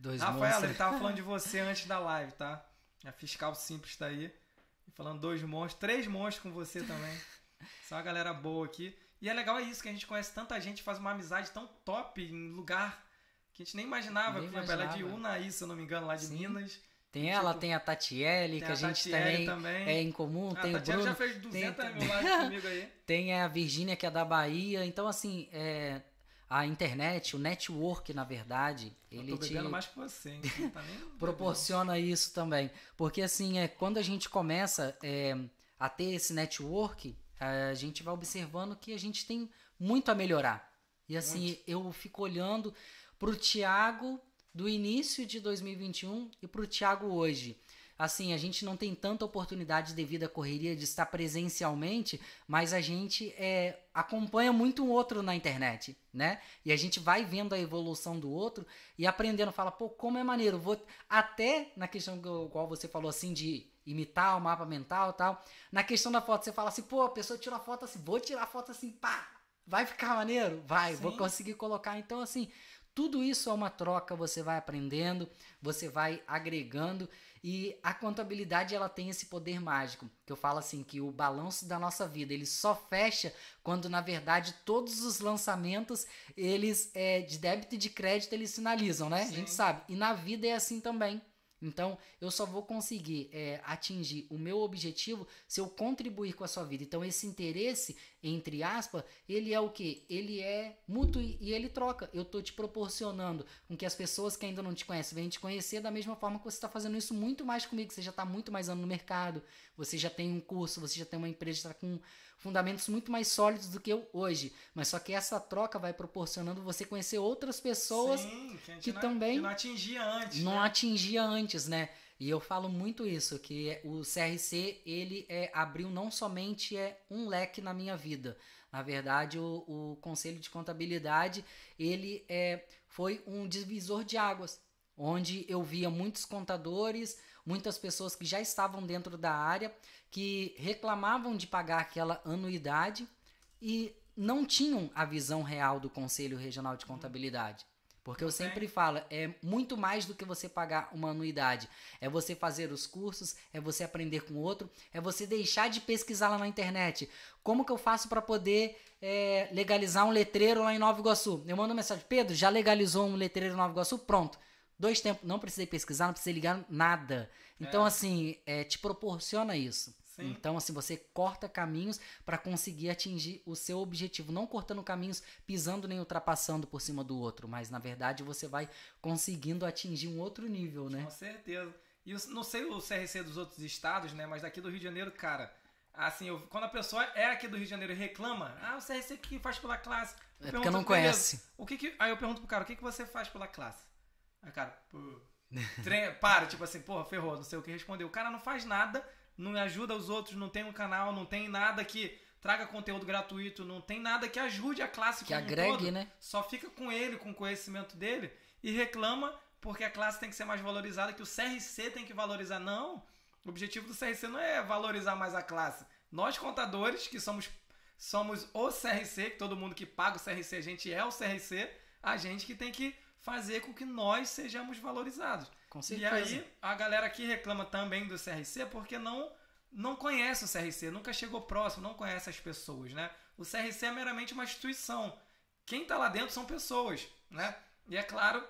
S2: Dois
S1: Rafael,
S2: monstros.
S1: ele tava falando de você antes da live, tá? A fiscal simples tá aí. Falando dois monstros, três monstros com você também. Só uma galera boa aqui. E é legal é isso, que a gente conhece tanta gente, faz uma amizade tão top em lugar que a gente nem imaginava.
S2: Nem
S1: exemplo, ela é de
S2: imaginava.
S1: Unaí, se eu não me engano, lá de
S2: Sim.
S1: Minas.
S2: Tem ela,
S1: Tipo,
S2: tem a Tatiele, que a,
S1: a
S2: gente também,
S1: também.
S2: é em comum,
S1: Ah,
S2: tem
S1: a
S2: o Bruno,
S1: já fez 200
S2: tem-
S1: mil lives comigo aí.
S2: tem a Virgínia, que é da Bahia. Então, assim, é, a internet, o network, na verdade,
S1: Eu
S2: ele te
S1: mais que você, hein? Tá
S2: proporciona isso também. Porque, assim, é, quando a gente começa é, a ter esse network, a gente vai observando que a gente tem muito a melhorar. E, assim, eu fico olhando pro Thiago do início de 2021 e pro Thiago hoje. Assim, a gente não tem tanta oportunidade devido à correria de estar presencialmente, mas a gente é, acompanha muito um outro na internet, né? E a gente vai vendo a evolução do outro e aprendendo, fala, pô, como é maneiro. Vou até na questão qual você falou assim de imitar o mapa mental e tal. Na questão da foto, você fala assim, pô, a pessoa tira a foto assim, vou tirar a foto assim, pá, vai ficar maneiro? Vai, vou
S1: Sim.
S2: conseguir colocar. Então, assim, tudo isso é uma troca, você vai aprendendo, você vai agregando e a contabilidade ela tem esse poder mágico, que eu falo assim que o balanço da nossa vida, ele só fecha quando na verdade todos os lançamentos, eles é, de débito e de crédito eles sinalizam, né? A
S1: Sim.
S2: gente sabe. E na vida é assim também. Então, eu só vou conseguir é, atingir o meu objetivo se eu contribuir com a sua vida. Então, esse interesse, entre aspas, ele é o que? Ele é mútuo e ele troca. Eu tô te proporcionando com que as pessoas que ainda não te conhecem venham te conhecer da mesma forma que você está fazendo isso muito mais comigo. Você já está muito mais ano no mercado, você já tem um curso, você já tem uma empresa tá com fundamentos muito mais sólidos do que eu hoje. Mas só que essa troca vai proporcionando você conhecer outras pessoas
S1: Sim, que,
S2: que
S1: não,
S2: também
S1: que não atingia antes.
S2: não
S1: né?
S2: atingia antes, né? E eu falo muito isso, que o CRC, ele é, abriu não somente é, um leque na minha vida. Na verdade, o, o Conselho de Contabilidade, ele é, foi um divisor de águas, onde eu via muitos contadores, muitas pessoas que já estavam dentro da área, que reclamavam de pagar aquela anuidade e não tinham a visão real do Conselho Regional de Contabilidade. Porque eu
S1: tem.
S2: sempre falo, é muito mais do que você pagar uma anuidade. É você fazer os cursos, é você aprender com outro, é você deixar de pesquisar lá na internet. Como que eu faço para poder é, legalizar um letreiro lá em Nova Iguaçu? Eu mando mensagem, Pedro, já legalizou um letreiro em Nova Iguaçu? Pronto. Dois tempos, não precisei pesquisar, não precisei ligar nada. Então,
S1: É.
S2: assim, é, te proporciona isso.
S1: Sim.
S2: Então, assim, você corta caminhos para conseguir atingir o seu objetivo. Não cortando caminhos, pisando nem ultrapassando por cima do outro. Mas, na verdade, você vai conseguindo atingir um outro nível, né?
S1: Com certeza. E eu não sei o CRC dos outros estados, né? Mas daqui do Rio de Janeiro, cara, Assim, eu, quando a pessoa é aqui do Rio de Janeiro e reclama, ah, o CRC que faz pela classe. Eu
S2: É porque não conhece.
S1: O que que, aí eu pergunto pro cara, o que, que você faz pela classe? Aí o cara, pô, tre- para, tipo assim, porra, ferrou, não sei o que responder. O cara não faz nada, não ajuda os outros, não tem um canal, não tem nada que traga conteúdo gratuito, não tem nada que ajude a classe
S2: Que
S1: como um
S2: agregue,
S1: todo.
S2: né?
S1: Só fica com ele, com o conhecimento dele e reclama porque a classe tem que ser mais valorizada, que o CRC tem que valorizar. Não, o objetivo do CRC não é valorizar mais a classe. Nós, contadores, que somos, somos o CRC, que todo mundo que paga o CRC, a gente é o CRC, a gente que tem que fazer com que nós sejamos valorizados.
S2: Com
S1: E
S2: certeza.
S1: aí, a galera aqui reclama também do CRC porque não, não conhece o CRC, nunca chegou próximo, não conhece as pessoas, né? O CRC é meramente uma instituição. Quem tá lá dentro são pessoas, né? E é claro,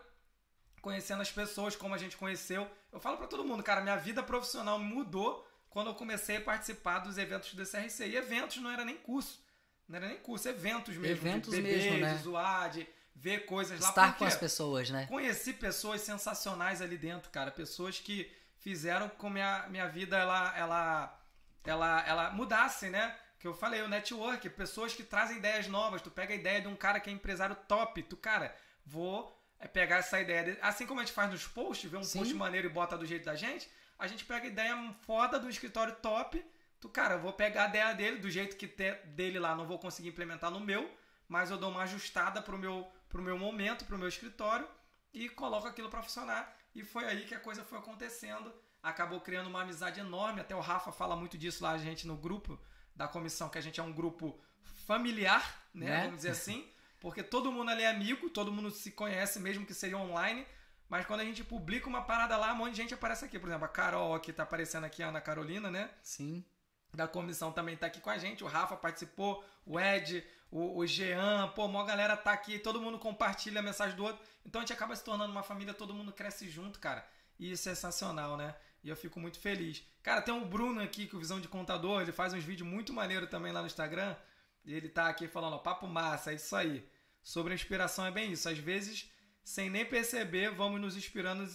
S1: conhecendo as pessoas como a gente conheceu, eu falo para todo mundo, cara, minha vida profissional mudou quando eu comecei a participar dos eventos do CRC. E eventos não era nem curso, não era nem curso, eventos mesmo,
S2: Eventos
S1: de
S2: mesmo, né?
S1: de zoar, de ver coisas lá.
S2: Estar com as pessoas, né?
S1: Conheci pessoas sensacionais ali dentro, cara. Pessoas que fizeram com minha, minha vida ela, ela, ela, ela mudasse, né? Que eu falei, o network, pessoas que trazem ideias novas. Tu pega a ideia de um cara que é empresário top. Tu, cara, vou é, pegar essa ideia. dele. Assim como a gente faz nos posts, vê um
S2: Sim.
S1: post maneiro e bota do jeito da gente, a gente pega a ideia foda do escritório top. Tu, cara, eu vou pegar a ideia dele, do jeito que te, dele lá, não vou conseguir implementar no meu, mas eu dou uma ajustada pro meu, pro meu momento, pro meu escritório e coloco aquilo para funcionar. E foi aí que a coisa foi acontecendo. Acabou criando uma amizade enorme. Até o Rafa fala muito disso lá, a gente no grupo da comissão, que a gente é um grupo familiar, né?
S2: Né?
S1: Vamos dizer assim. Porque todo mundo ali é amigo, todo mundo se conhece, mesmo que seja online. Mas quando a gente publica uma parada lá, um monte de gente aparece aqui. Por exemplo, a Carol aqui tá aparecendo aqui, a Ana Carolina, né?
S2: Sim.
S1: da comissão também tá aqui com a gente. O Rafa participou, o Ed, o, o Jean, pô, a galera tá aqui, todo mundo compartilha a mensagem do outro. Então a gente acaba se tornando uma família, todo mundo cresce junto, cara. E isso é sensacional, né? E eu fico muito feliz. Cara, tem o Bruno aqui, com Visão de Contador, ele faz uns vídeos muito maneiro também lá no Instagram. E ele tá aqui falando, ó, papo massa, é isso aí. Sobre a inspiração é bem isso. Às vezes, sem nem perceber, vamos nos inspirando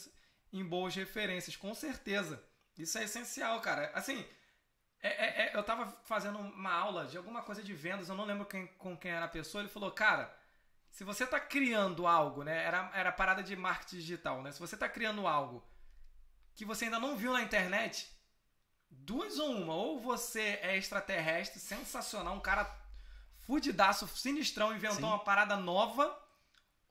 S1: em boas referências, com certeza. Isso é essencial, cara. Assim, é- é- é, eu tava fazendo uma aula de alguma coisa de vendas, eu não lembro quem- com quem era a pessoa, ele falou, cara, se você tá criando algo, né? Era, era parada de marketing digital, né? Se você tá criando algo que você ainda não viu na internet, duas ou uma, ou você é extraterrestre, sensacional, um cara fudidaço, sinistrão, inventou
S2: Sim.
S1: uma parada nova,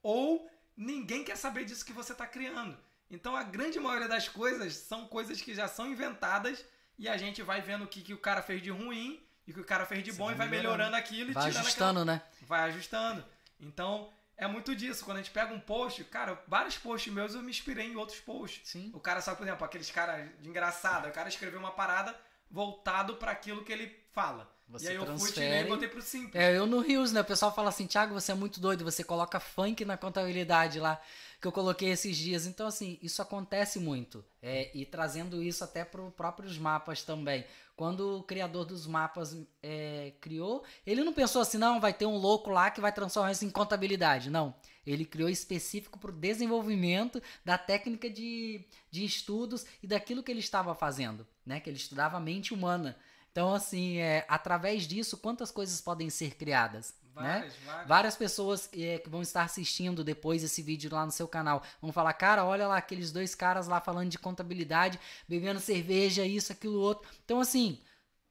S1: ou ninguém quer saber disso que você está criando. Então a grande maioria das coisas são coisas que já são inventadas e a gente vai vendo o que, que o cara fez de ruim e o que o cara fez de
S2: Você
S1: bom
S2: vai
S1: e vai
S2: melhorando.
S1: aquilo e
S2: Vai ajustando, né?
S1: aquela- vai ajustando. Então é muito disso. Quando a gente pega um post, cara, vários posts meus eu me inspirei em outros posts.
S2: Sim.
S1: O cara sabe, por exemplo, aqueles caras de engraçado, o cara escreveu uma parada voltado para aquilo que ele fala.
S2: Você
S1: e aí eu fui,
S2: transfere.
S1: tirei e botei pro simples.
S2: É, eu no Rios, né? O pessoal fala assim, Thiago, você é muito doido, você coloca funk na contabilidade lá, que eu coloquei esses dias. Então, assim, isso acontece muito. É, e trazendo isso até para os próprios mapas também. Quando o criador dos mapas é, criou, ele não pensou assim, não, vai ter um louco lá que vai transformar isso em contabilidade. Não. Ele criou específico para o desenvolvimento da técnica de, de estudos e daquilo que ele estava fazendo, né? Que ele estudava a mente humana. Então, assim, é, através disso, quantas coisas podem ser criadas? né?
S1: Várias, várias.
S2: Várias pessoas é, que vão estar assistindo depois esse vídeo lá no seu canal vão falar: Cara, olha lá aqueles dois caras lá falando de contabilidade, bebendo cerveja, isso, aquilo, outro. Então, assim,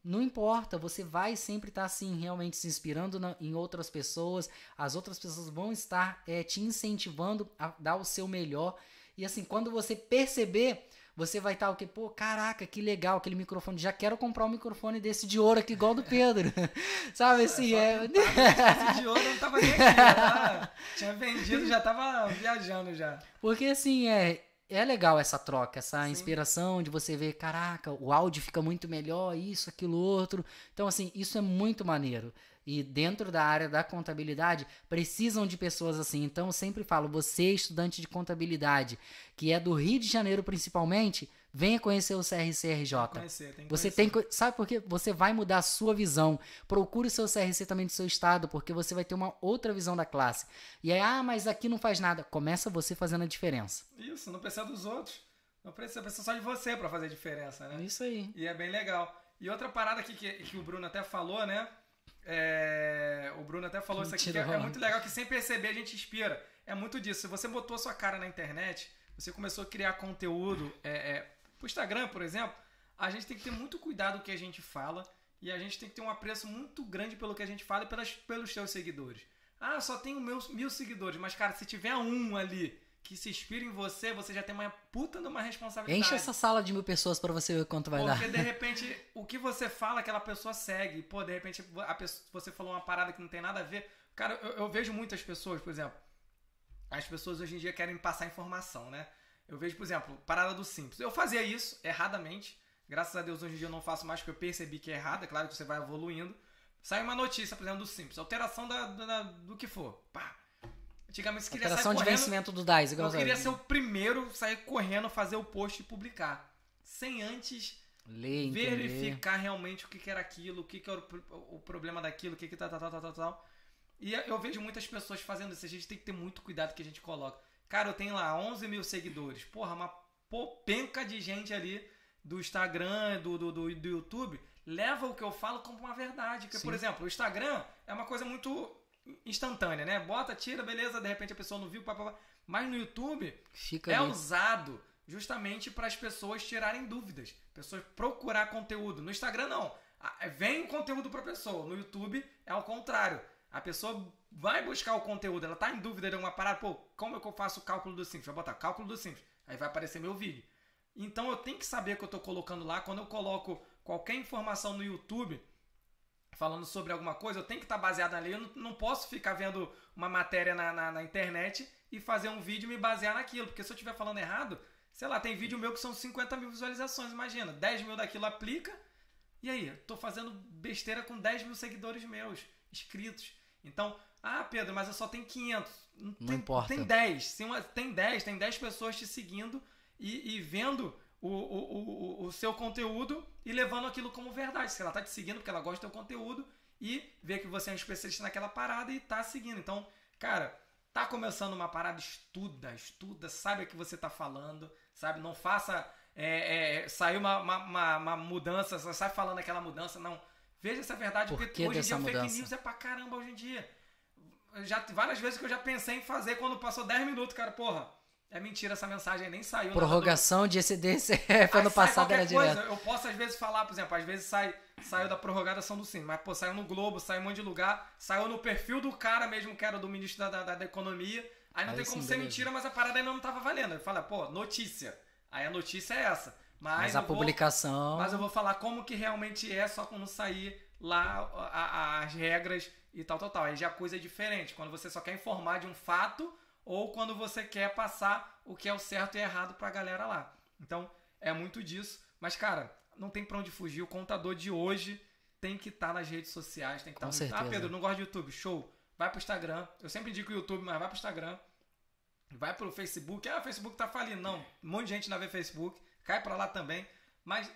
S2: não importa, você vai sempre estar assim, realmente se inspirando na- em outras pessoas, as outras pessoas vão estar é, te incentivando a dar o seu melhor. E assim, quando você perceber, você vai estar o que? Pô, caraca, que legal aquele microfone. Já quero comprar um microfone desse de ouro aqui, igual do Pedro. Sabe assim?
S1: Só
S2: É,
S1: esse de ouro não tava nem aqui. já tinha vendido, já tava viajando já.
S2: Porque assim, é, é legal essa troca, essa
S1: Sim.
S2: inspiração de você ver, caraca, o áudio fica muito melhor, isso, aquilo, outro. Então, assim, isso é muito maneiro. E dentro da área da contabilidade, precisam de pessoas assim. Então, eu sempre falo, você, estudante de contabilidade, que é do Rio de Janeiro principalmente, venha conhecer o CRCRJ.
S1: Conhecer, tem que
S2: Você
S1: conhecer.
S2: tem. Sabe por quê? Você vai mudar a sua visão. Procure o seu CRC também do seu estado, porque você vai ter uma outra visão da classe. E aí, ah, mas aqui não faz nada. Começa você fazendo a diferença.
S1: Isso, não precisa dos outros. Não precisa, precisa só de você pra fazer diferença,
S2: É
S1: né?
S2: isso aí.
S1: E é bem legal. E outra parada aqui que, que o Bruno até falou, né? É, o Bruno até falou isso aqui, que é, é muito legal, que sem perceber a gente inspira. É muito disso. Se você botou a sua cara na internet, você começou a criar conteúdo é, é, pro Instagram, por exemplo, a gente tem que ter muito cuidado com o que a gente fala e a gente tem que ter um apreço muito grande pelo que a gente fala e pelas, pelos seus seguidores. Ah, só tenho meus mil seguidores, mas cara, se tiver um ali que se inspira em você, você já tem uma puta de uma responsabilidade.
S2: Enche essa sala de mil pessoas para você ver quanto vai
S1: Porque,
S2: dar.
S1: Porque de repente o que você fala, aquela pessoa segue. Pô, de repente a pessoa, você falou uma parada que não tem nada a ver. Cara, eu, eu vejo muitas pessoas, por exemplo, as pessoas hoje em dia querem passar informação, né? Eu vejo, por exemplo, parada do simples. Eu fazia isso erradamente. Graças a Deus hoje em dia eu não faço mais porque eu percebi que é errado. É claro que você vai evoluindo. Sai uma notícia, por exemplo, do simples. Alteração da, da do que for. Pá. Antigamente você queria
S2: Alteração
S1: sair
S2: de
S1: correndo.
S2: vencimento do DAIS.
S1: Eu queria ser o primeiro, sair correndo, fazer o post e publicar. Sem antes
S2: Ler,
S1: verificar realmente o que, que era aquilo, o que, que era o, o problema daquilo, o que que tá, tal, tá, tal, tá, tal, tal, tal. E eu vejo muitas pessoas fazendo isso. A gente tem que ter muito cuidado que a gente coloca. Cara, eu tenho lá 11 mil seguidores. Porra, uma popenca de gente ali do Instagram, do, do, do, do YouTube. Leva o que eu falo como uma verdade. Porque, por exemplo, o Instagram é uma coisa muito instantânea, né? Bota, tira, beleza, de repente a pessoa não viu, papapá. Mas no YouTube
S2: Fica
S1: é
S2: ali.
S1: usado justamente para as pessoas tirarem dúvidas, pessoas procurar conteúdo. No Instagram não, Ah, vem conteúdo para a pessoa. No YouTube é ao contrário. A pessoa vai buscar o conteúdo, ela tá em dúvida de alguma parada, pô, como é que eu faço o cálculo do simples? Vai botar cálculo do simples, aí vai aparecer meu vídeo. Então eu tenho que saber o que eu estou colocando lá. Quando eu coloco qualquer informação no YouTube falando sobre alguma coisa, eu tenho que estar baseado ali. Eu não, não posso ficar vendo uma matéria na, na, na, internet e fazer um vídeo e me basear naquilo. Porque se eu estiver falando errado, sei lá, tem vídeo meu que são 50 mil visualizações, imagina. 10 mil daquilo aplica. E aí, estou fazendo besteira com 10 mil seguidores meus, inscritos. Então, ah, Pedro, mas eu só tenho 500. Não, tem,
S2: importa.
S1: Tem 10. Se uma, tem 10, tem 10 pessoas te seguindo e, e vendo o, o, o, o, seu conteúdo e levando aquilo como verdade. Se ela tá te seguindo porque ela gosta do teu conteúdo e vê que você é um especialista naquela parada e tá seguindo. Então, cara, tá começando uma parada, estuda, estuda, sabe o que você tá falando, sabe? Não faça. É, é, saiu uma, uma, uma, mudança, você sai falando aquela mudança, não. Veja é verdade,
S2: Por
S1: porque
S2: que
S1: hoje em dia
S2: dessa
S1: fake
S2: mudança?
S1: news é pra caramba hoje em dia. Já, várias vezes que eu já pensei em fazer quando passou 10 minutos, cara, porra. É mentira, essa mensagem nem saiu. do-
S2: Prorrogação de excedência. Ano
S1: sai
S2: passado era direto.
S1: Eu posso às vezes falar, por exemplo, às vezes sai, saiu da prorrogação do Sim, mas pô, saiu no Globo, saiu em um monte de lugar, saiu no perfil do cara mesmo, que era do ministro da, da, da Economia. Aí não
S2: Aí
S1: tem como
S2: sim,
S1: ser
S2: beleza.
S1: mentira, mas a parada ainda não tava valendo. Ele fala, pô, notícia. Aí a notícia é essa. Mas,
S2: Mas a
S1: vou-
S2: publicação.
S1: mas eu vou falar como que realmente é, só quando sair lá a- a- as regras e tal, tal, tal. Aí já a coisa é diferente. Quando você só quer informar de um fato ou quando você quer passar o que é o certo e errado pra galera lá. Então, é muito disso. Mas, cara, não tem pra onde fugir. O contador de hoje tem que estar nas redes sociais. Tem que estar no... Ah. Pedro, não gosto de YouTube. Show. Vai pro Instagram. Eu sempre indico o YouTube, mas vai pro Instagram. Vai pro Facebook. Ah, o Facebook tá falindo. Não, um monte de gente não vê Facebook. Cai pra lá também. Mas,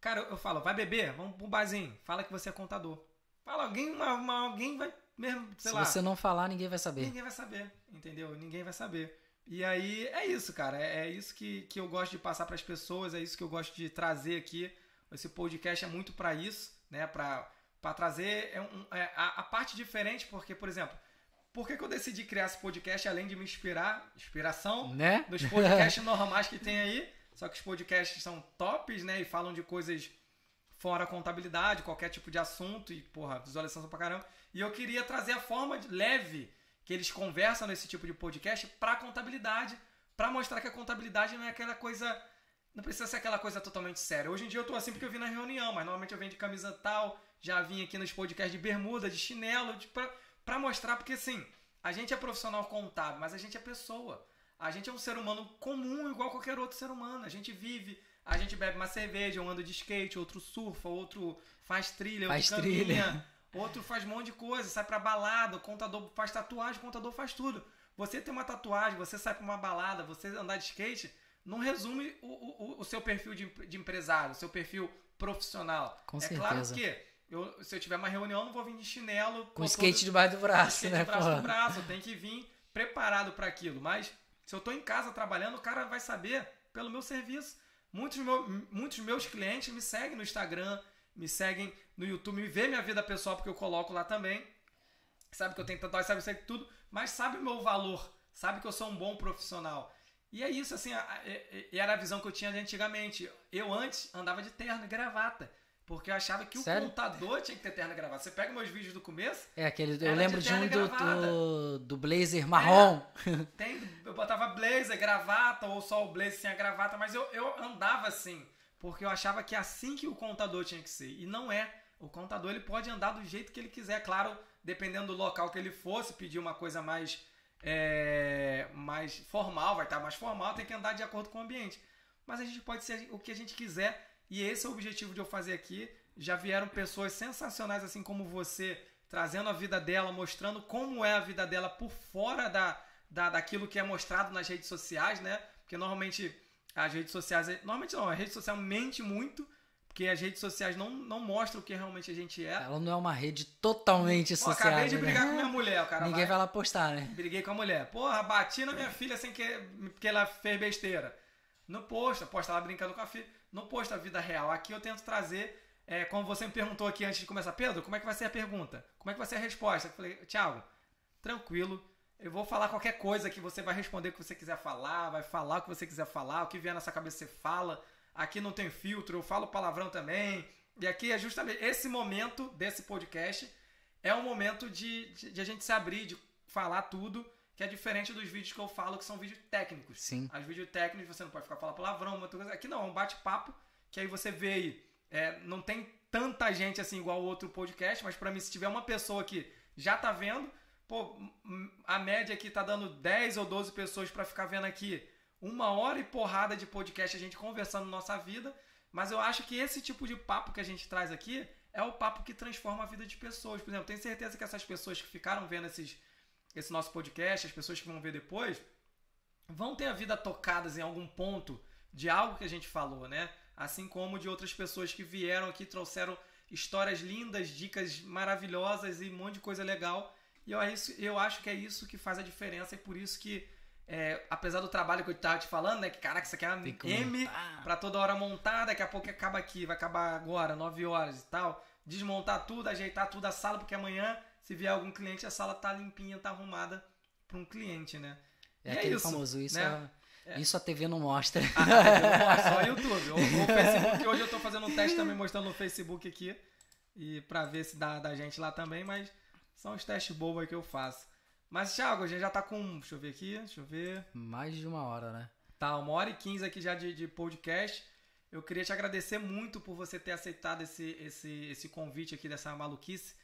S1: cara, eu falo, vai beber? Vamos pro barzinho. Fala que você é contador. Fala, alguém, uma- uma- alguém vai mesmo, sei
S2: Se
S1: lá.
S2: você não falar, ninguém vai saber.
S1: Ninguém vai saber, entendeu? Ninguém vai saber. E aí é isso, cara. É, é isso que, que eu gosto de passar para as pessoas, é isso que eu gosto de trazer aqui. Esse podcast é muito para isso, né? Para trazer é um- é, a, a parte diferente, porque, por exemplo, por que, que eu decidi criar esse podcast além de me inspirar? Inspiração
S2: Né?
S1: dos podcasts normais que tem aí. Só que os podcasts são tops, né? E falam de coisas fora contabilidade, qualquer tipo de assunto. E, porra, visualização pra caramba. E eu queria trazer a forma leve que eles conversam nesse tipo de podcast pra contabilidade. Pra mostrar que a contabilidade não é aquela coisa. Não precisa ser aquela coisa totalmente séria. Hoje em dia eu tô assim porque eu vim na reunião, mas normalmente eu venho de camisa tal, já vim aqui nos podcasts de bermuda, de chinelo, de, pra, pra mostrar, porque assim, a gente é profissional contábil, mas a gente é pessoa. A gente é um ser humano comum, igual qualquer outro ser humano. A gente vive, a gente bebe uma cerveja, um anda de skate, outro surfa, outro faz trilha,
S2: Faz
S1: outro
S2: trilha.
S1: caminha, outro faz um monte de coisa, sai pra balada, o contador faz tatuagem, o contador faz tudo. Você tem uma tatuagem, você sai pra uma balada, você andar de skate, não resume o, o, o seu perfil de, de empresário, o seu perfil profissional.
S2: Com
S1: é claro
S2: certeza.
S1: que eu, se eu tiver uma reunião, eu não vou vir de chinelo.
S2: Com skate debaixo do braço,
S1: skate
S2: né?
S1: de braço
S2: porra?
S1: no braço, tem que vir preparado para aquilo. Mas se eu tô em casa trabalhando, o cara vai saber pelo meu serviço. Muitos, muitos meus clientes me seguem no Instagram, me seguem no YouTube, me vê minha vida pessoal, porque eu coloco lá também. Sabe que eu tenho tatuagem, sabe, sabe tudo, mas sabe o meu valor, sabe que eu sou um bom profissional. E é isso, assim, e era a visão que eu tinha antigamente. Eu antes andava de terno e gravata. Porque eu achava que Sério? o contador tinha que ter terno gravata. Você pega meus vídeos do começo.
S2: É, aquele. Eu lembro de, de um do, do, do, blazer marrom.
S1: É, tem, eu botava blazer, gravata, ou só o blazer sem a gravata, mas eu, eu andava assim. Porque eu achava que é assim que o contador tinha que ser. E não é. O contador ele pode andar do jeito que ele quiser, claro, dependendo do local que ele fosse, pedir uma coisa mais é, mais formal, vai estar mais formal, tem que andar de acordo com o ambiente. Mas a gente pode ser o que a gente quiser e esse é o objetivo de eu fazer aqui. Já vieram pessoas sensacionais assim como você, trazendo a vida dela, mostrando como é a vida dela por fora da, da daquilo que é mostrado nas redes sociais, né? Porque normalmente as redes sociais, normalmente não, a rede social mente muito, porque as redes sociais não, não mostram o que realmente a gente é.
S2: Ela não é uma rede totalmente Pô, social.
S1: Acabei de né? brigar com minha mulher, o cara.
S2: Ninguém vai, vai lá postar, né?
S1: Briguei com a mulher. Porra, bati na minha filha sem que porque ela fez besteira. Não posta, posta ela brincando com a filha. Não posta a vida real. Aqui eu tento trazer, é, como você me perguntou aqui antes de começar, Pedro, como é que vai ser a pergunta? Como é que vai ser a resposta? Eu falei, Thiago, tranquilo. Eu vou falar qualquer coisa que você vai responder o que você quiser falar, vai falar o que você quiser falar, o que vier na sua cabeça você fala aqui não tem filtro, eu falo palavrão também. E aqui é justamente esse momento desse podcast é um momento de, de, de, a gente se abrir, de falar tudo, que é diferente dos vídeos que eu falo, que são vídeos técnicos.
S2: Sim.
S1: As vídeos técnicos você não pode ficar falando palavrão, uma coisa. Aqui não, é um bate-papo, que aí você vê aí. É, não tem tanta gente assim igual o outro podcast, mas para mim, se tiver uma pessoa que já tá vendo, pô, a média aqui tá dando 10 ou 12 pessoas para ficar vendo aqui uma hora e porrada de podcast a gente conversando nossa vida, mas eu acho que esse tipo de papo que a gente traz aqui é o papo que transforma a vida de pessoas. Por exemplo, tenho certeza que essas pessoas que ficaram vendo esses, esse nosso podcast, as pessoas que vão ver depois, vão ter a vida tocadas em algum ponto de algo que a gente falou, né? Assim como de outras pessoas que vieram aqui trouxeram histórias lindas, dicas maravilhosas e um monte de coisa legal. E eu, eu acho que é isso que faz a diferença e por isso que é, apesar do trabalho que eu estava te falando, né? Que caraca, isso aqui é uma M para toda hora montar, daqui a pouco acaba aqui, vai acabar agora, 9 horas e tal. Desmontar tudo, ajeitar tudo a sala, porque amanhã, se vier algum cliente, a sala tá limpinha, tá arrumada para um cliente, né?
S2: É e é aquele é isso, famoso, isso, né? é, isso a TV não mostra.
S1: Ah, não mostra, só o YouTube. O, o Facebook, hoje eu tô fazendo um teste também mostrando no Facebook aqui. E para ver se dá da gente lá também, mas são os testes bobos que eu faço. Mas, Thiago, a gente já tá com. Deixa eu ver aqui, deixa eu ver.
S2: Mais de uma hora, né?
S1: Tá, uma hora e quinze aqui já de, de podcast. Eu queria te agradecer muito por você ter aceitado esse, esse, esse convite aqui dessa maluquice.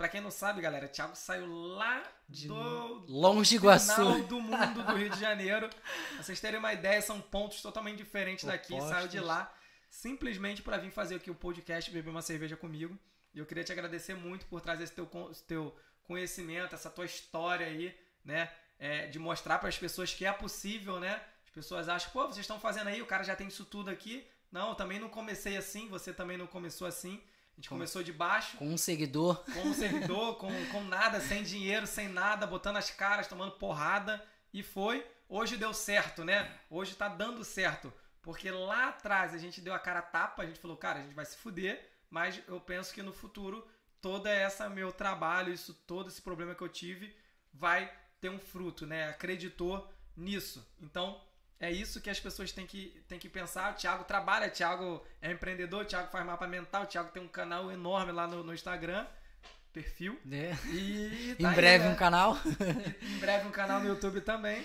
S1: Pra quem não sabe, galera, Thiago saiu lá de do
S2: longe Iguaçu.
S1: final do mundo do Rio de Janeiro. pra vocês terem uma ideia, são pontos totalmente diferentes Opostos. daqui. Saiu de lá simplesmente para vir fazer aqui o podcast, beber uma cerveja comigo. E eu queria te agradecer muito por trazer esse teu, teu conhecimento, essa tua história aí, né? É, de mostrar para as pessoas que é possível, né? As pessoas acham, pô, vocês estão fazendo aí, o cara já tem isso tudo aqui. Não, eu também não comecei assim, você também não começou assim. A gente com, começou de baixo.
S2: Com um seguidor.
S1: Com um seguidor, com, com nada, sem dinheiro, sem nada, botando as caras, tomando porrada. E foi. Hoje deu certo, né? Hoje tá dando certo. Porque lá atrás a gente deu a cara a tapa, a gente falou, cara, a gente vai se fuder, mas eu penso que no futuro toda essa meu trabalho, isso todo esse problema que eu tive vai ter um fruto, né? Acreditou nisso. Então, é isso que as pessoas têm que, têm que pensar. O Thiago trabalha, o Thiago é empreendedor, o Thiago faz mapa mental, o Thiago tem um canal enorme lá no, no Instagram, perfil.
S2: É.
S1: E
S2: tá em breve né? um canal.
S1: em breve um canal no YouTube também.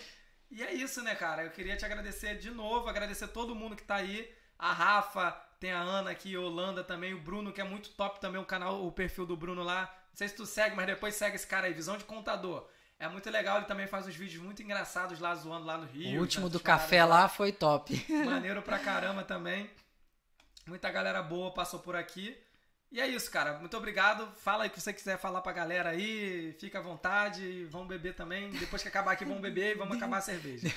S1: E é isso, né, cara? Eu queria te agradecer de novo, agradecer todo mundo que tá aí. A Rafa, tem a Ana aqui, a Holanda também, o Bruno, que é muito top também, o canal, o perfil do Bruno lá. Não sei se tu segue, mas depois segue esse cara aí, Visão de Contador. É muito legal, ele também faz uns vídeos muito engraçados lá, zoando lá no Rio.
S2: O último do café lá. lá foi top.
S1: Maneiro pra caramba também. Muita galera boa passou por aqui. E é isso, cara. Muito obrigado. Fala aí o que você quiser falar pra galera aí. Fica à vontade. Vamos beber também. Depois que acabar aqui, vamos beber e vamos acabar a cerveja.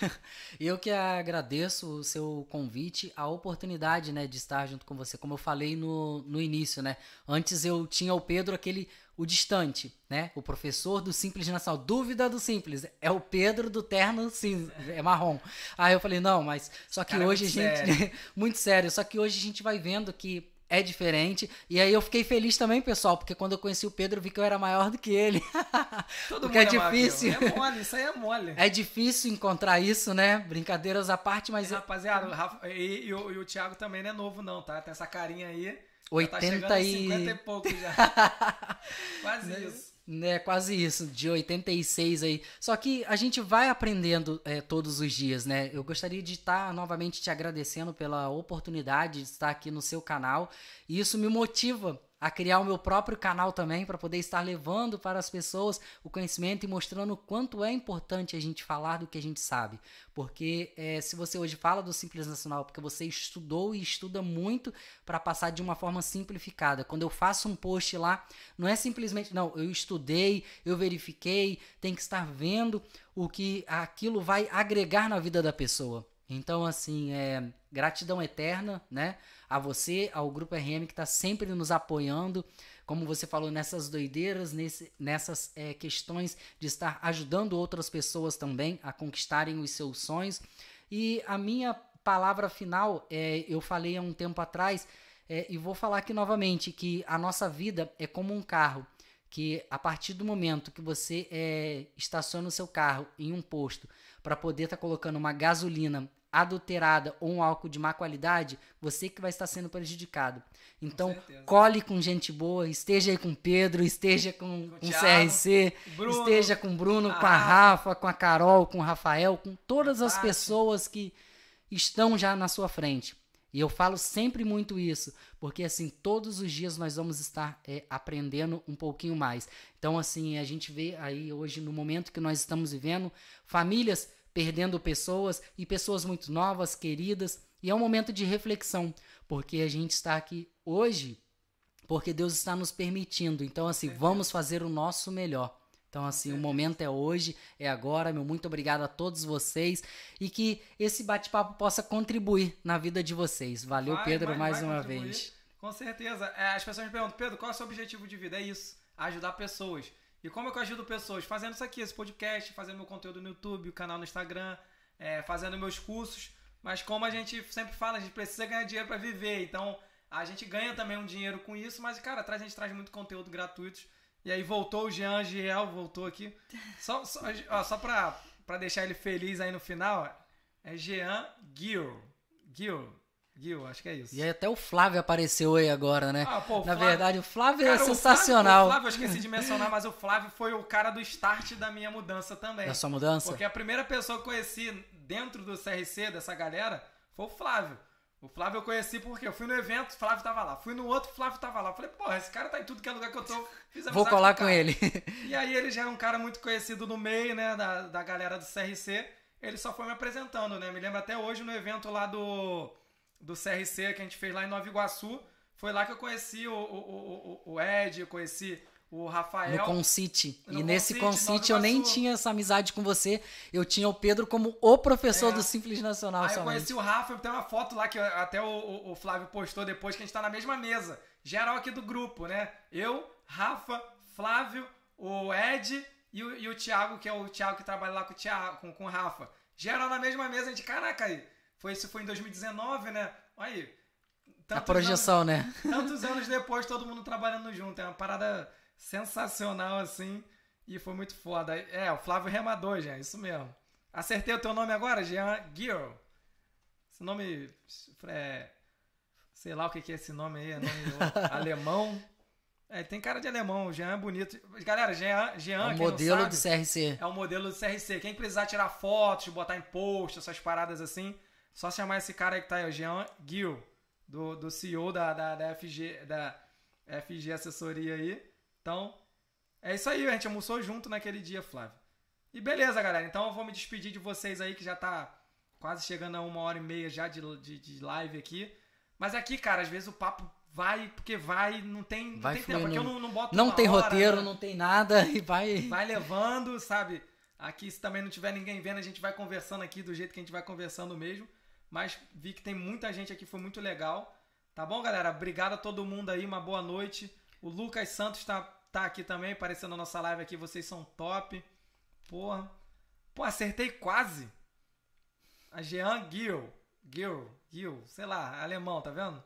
S2: Eu que agradeço o seu convite, a oportunidade, né, de estar junto com você. Como eu falei no, no início, né? Antes eu tinha o Pedro, aquele o distante, né? O professor do Simples Nação. Dúvida do Simples. É o Pedro do terno cinza, é marrom. Aí eu falei, não, mas só que Cara, é hoje é a gente. Sério. muito sério. Só que hoje a gente vai vendo que é diferente. E aí eu fiquei feliz também, pessoal, porque quando eu conheci o Pedro, eu vi que eu era maior do que ele.
S1: Todo
S2: porque
S1: mundo
S2: é difícil.
S1: É mole, isso aí é mole.
S2: É difícil encontrar isso, né? Brincadeiras à parte, mas.
S1: E, rapaziada, o Rafa, e, e, o, e o Thiago também não é novo, não, tá? Tem essa carinha aí.
S2: 80
S1: tá
S2: e.
S1: 50 e pouco já. Quase isso.
S2: É quase isso, de 86 aí. Só que a gente vai aprendendo é, todos os dias, né? Eu gostaria de estar novamente te agradecendo pela oportunidade de estar aqui no seu canal. E isso me motiva a criar o meu próprio canal também para poder estar levando para as pessoas o conhecimento e mostrando o quanto é importante a gente falar do que a gente sabe. Porque é, se você hoje fala do Simples Nacional, porque você estudou e estuda muito para passar de uma forma simplificada. Quando eu faço um post lá, não é simplesmente, não, eu estudei, eu verifiquei, tem que estar vendo o que aquilo vai agregar na vida da pessoa. Então, assim, é gratidão eterna, né? A você, ao Grupo RM que está sempre nos apoiando, como você falou, nessas doideiras, nesse, nessas é, questões de estar ajudando outras pessoas também a conquistarem os seus sonhos. E a minha palavra final, é, eu falei há um tempo atrás, é, e vou falar aqui novamente, que a nossa vida é como um carro que a partir do momento que você é, estaciona o seu carro em um posto para poder estar tá colocando uma gasolina adulterada ou um álcool de má qualidade, você que vai estar sendo prejudicado. Então, com cole com gente boa, esteja aí com Pedro, esteja com, com, com CRC, Bruno, esteja com Bruno, com a Rafa, com a Carol, com o Rafael, com todas as pessoas que estão já na sua frente. E eu falo sempre muito isso, porque assim, todos os dias nós vamos estar é, aprendendo um pouquinho mais. Então, assim, a gente vê aí hoje, no momento que nós estamos vivendo, famílias perdendo pessoas e pessoas muito novas, queridas. E é um momento de reflexão, porque a gente está aqui hoje porque Deus está nos permitindo. Então, assim, vamos fazer o nosso melhor. Então, assim, o momento é hoje, é agora. Meu muito obrigado a todos vocês e que esse bate-papo possa contribuir na vida de vocês. Valeu, vai, Pedro, vai, mais vai uma contribuir. vez.
S1: Com certeza. É, as pessoas me perguntam, Pedro, qual é o seu objetivo de vida? É isso, ajudar pessoas. E como é que eu ajudo pessoas? Fazendo isso aqui, esse podcast, fazendo meu conteúdo no YouTube, o canal no Instagram, é, fazendo meus cursos. Mas como a gente sempre fala, a gente precisa ganhar dinheiro para viver. Então a gente ganha também um dinheiro com isso, mas, cara, a gente traz muito conteúdo gratuito. E aí voltou o Jean Giel, voltou aqui. Só, só, ó, só pra, pra deixar ele feliz aí no final, é Jean Gil. Gil. Gil, acho que é isso.
S2: E aí até o Flávio apareceu aí agora, né? Ah, pô, Na Flávio... verdade, o Flávio é cara, é sensacional.
S1: O Flávio, o Flávio, eu esqueci de mencionar, mas o Flávio foi o cara do start da minha mudança também.
S2: Da sua mudança?
S1: Porque a primeira pessoa que eu conheci dentro do CRC, dessa galera, foi o Flávio. O Flávio eu conheci porque eu fui no evento, o Flávio tava lá. Fui no outro, o Flávio tava lá. falei, porra, esse cara tá em tudo que é lugar que eu tô.
S2: Vou colar com, com ele.
S1: E aí ele já é um cara muito conhecido no meio, né, da, da galera do CRC. Ele só foi me apresentando, né? Me lembro até hoje no evento lá do do CRC que a gente fez lá em Nova Iguaçu. Foi lá que eu conheci o, o, o, o Ed, eu conheci o Rafael.
S2: No Concite. E nesse Concite eu nem tinha essa amizade com você. Eu tinha o Pedro como o professor é. do Simples Nacional
S1: Aí somente. eu conheci o Rafa, tem uma foto lá que até o, o, Flávio postou depois que a gente tá na mesma mesa. Geral aqui do grupo, né? Eu, Rafa, Flávio, o Ed e o, e o Thiago, que é o Thiago que trabalha lá com o, Thiago, com, com o Rafa. Geral na mesma mesa, a gente, caraca aí foi, isso foi em 2019, né? Aí.
S2: A projeção,
S1: anos,
S2: né?
S1: Tantos anos depois, todo mundo trabalhando junto. É uma parada sensacional, assim. E foi muito foda. É, o Flávio Remador, já, isso mesmo. Acertei o teu nome agora, Jean Girl. Esse nome. É, sei lá o que é esse nome aí, é nome alemão. É, tem cara de alemão, o Jean é bonito. Galera, Jean, Jean
S2: é o modelo sabe, do CRC.
S1: É o modelo do CRC. Quem precisar tirar fotos, botar em post, essas paradas assim, só chamar esse cara aí que tá aí, o Jean Gil, do, do CEO da, da, da, FG, da FG Assessoria aí. Então, é isso aí, a gente almoçou junto naquele dia, Flávio. E beleza, galera. Então eu vou me despedir de vocês aí, que já tá quase chegando a uma hora e meia já de, de, de live aqui. Mas aqui, cara, às vezes o papo vai porque vai, não tem, não
S2: vai
S1: tem tempo, porque eu não, não boto
S2: Não tem hora, roteiro, né? não tem nada e vai...
S1: Vai levando, sabe? Aqui, se também não tiver ninguém vendo, a gente vai conversando aqui do jeito que a gente vai conversando mesmo. Mas vi que tem muita gente aqui, foi muito legal. Tá bom, galera? Obrigado a todo mundo aí, uma boa noite. O Lucas Santos tá, tá aqui também, aparecendo na nossa live aqui. Vocês são top. Porra. Pô, acertei quase. A Jean Gil. Gil, Gil, sei lá, alemão, tá vendo?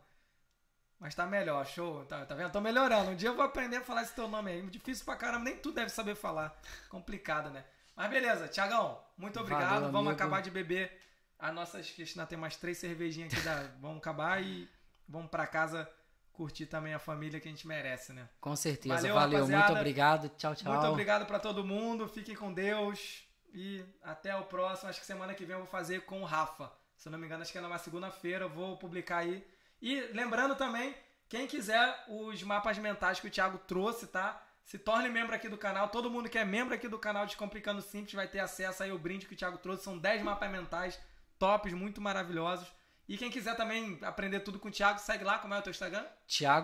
S1: Mas tá melhor, show. Tá, tá vendo? Tô melhorando. Um dia eu vou aprender a falar esse teu nome aí. Difícil pra caramba, nem tu deve saber falar. Complicado, né? Mas beleza, Tiagão, muito obrigado.
S2: Valeu,
S1: Vamos
S2: amigo.
S1: acabar de beber as nossas. Que ainda tem mais três cervejinhas aqui. Da... vamos acabar e vamos pra casa curtir também a família que a gente merece, né?
S2: Com certeza.
S1: Valeu,
S2: Valeu, muito obrigado. Tchau, tchau.
S1: Muito obrigado pra todo mundo. Fiquem com Deus. E até o próximo. Acho que semana que vem eu vou fazer com o Rafa. Se eu não me engano, acho que é numa segunda-feira. Eu vou publicar aí. E lembrando também, quem quiser os mapas mentais que o Thiago trouxe, tá? Se torne membro aqui do canal. Todo mundo que é membro aqui do canal Descomplicando Simples vai ter acesso aí ao brinde que o Thiago trouxe. São 10 mapas mentais tops, muito maravilhosos. E quem quiser também aprender tudo com o Thiago, segue lá. Como é o teu Instagram?
S2: Thiago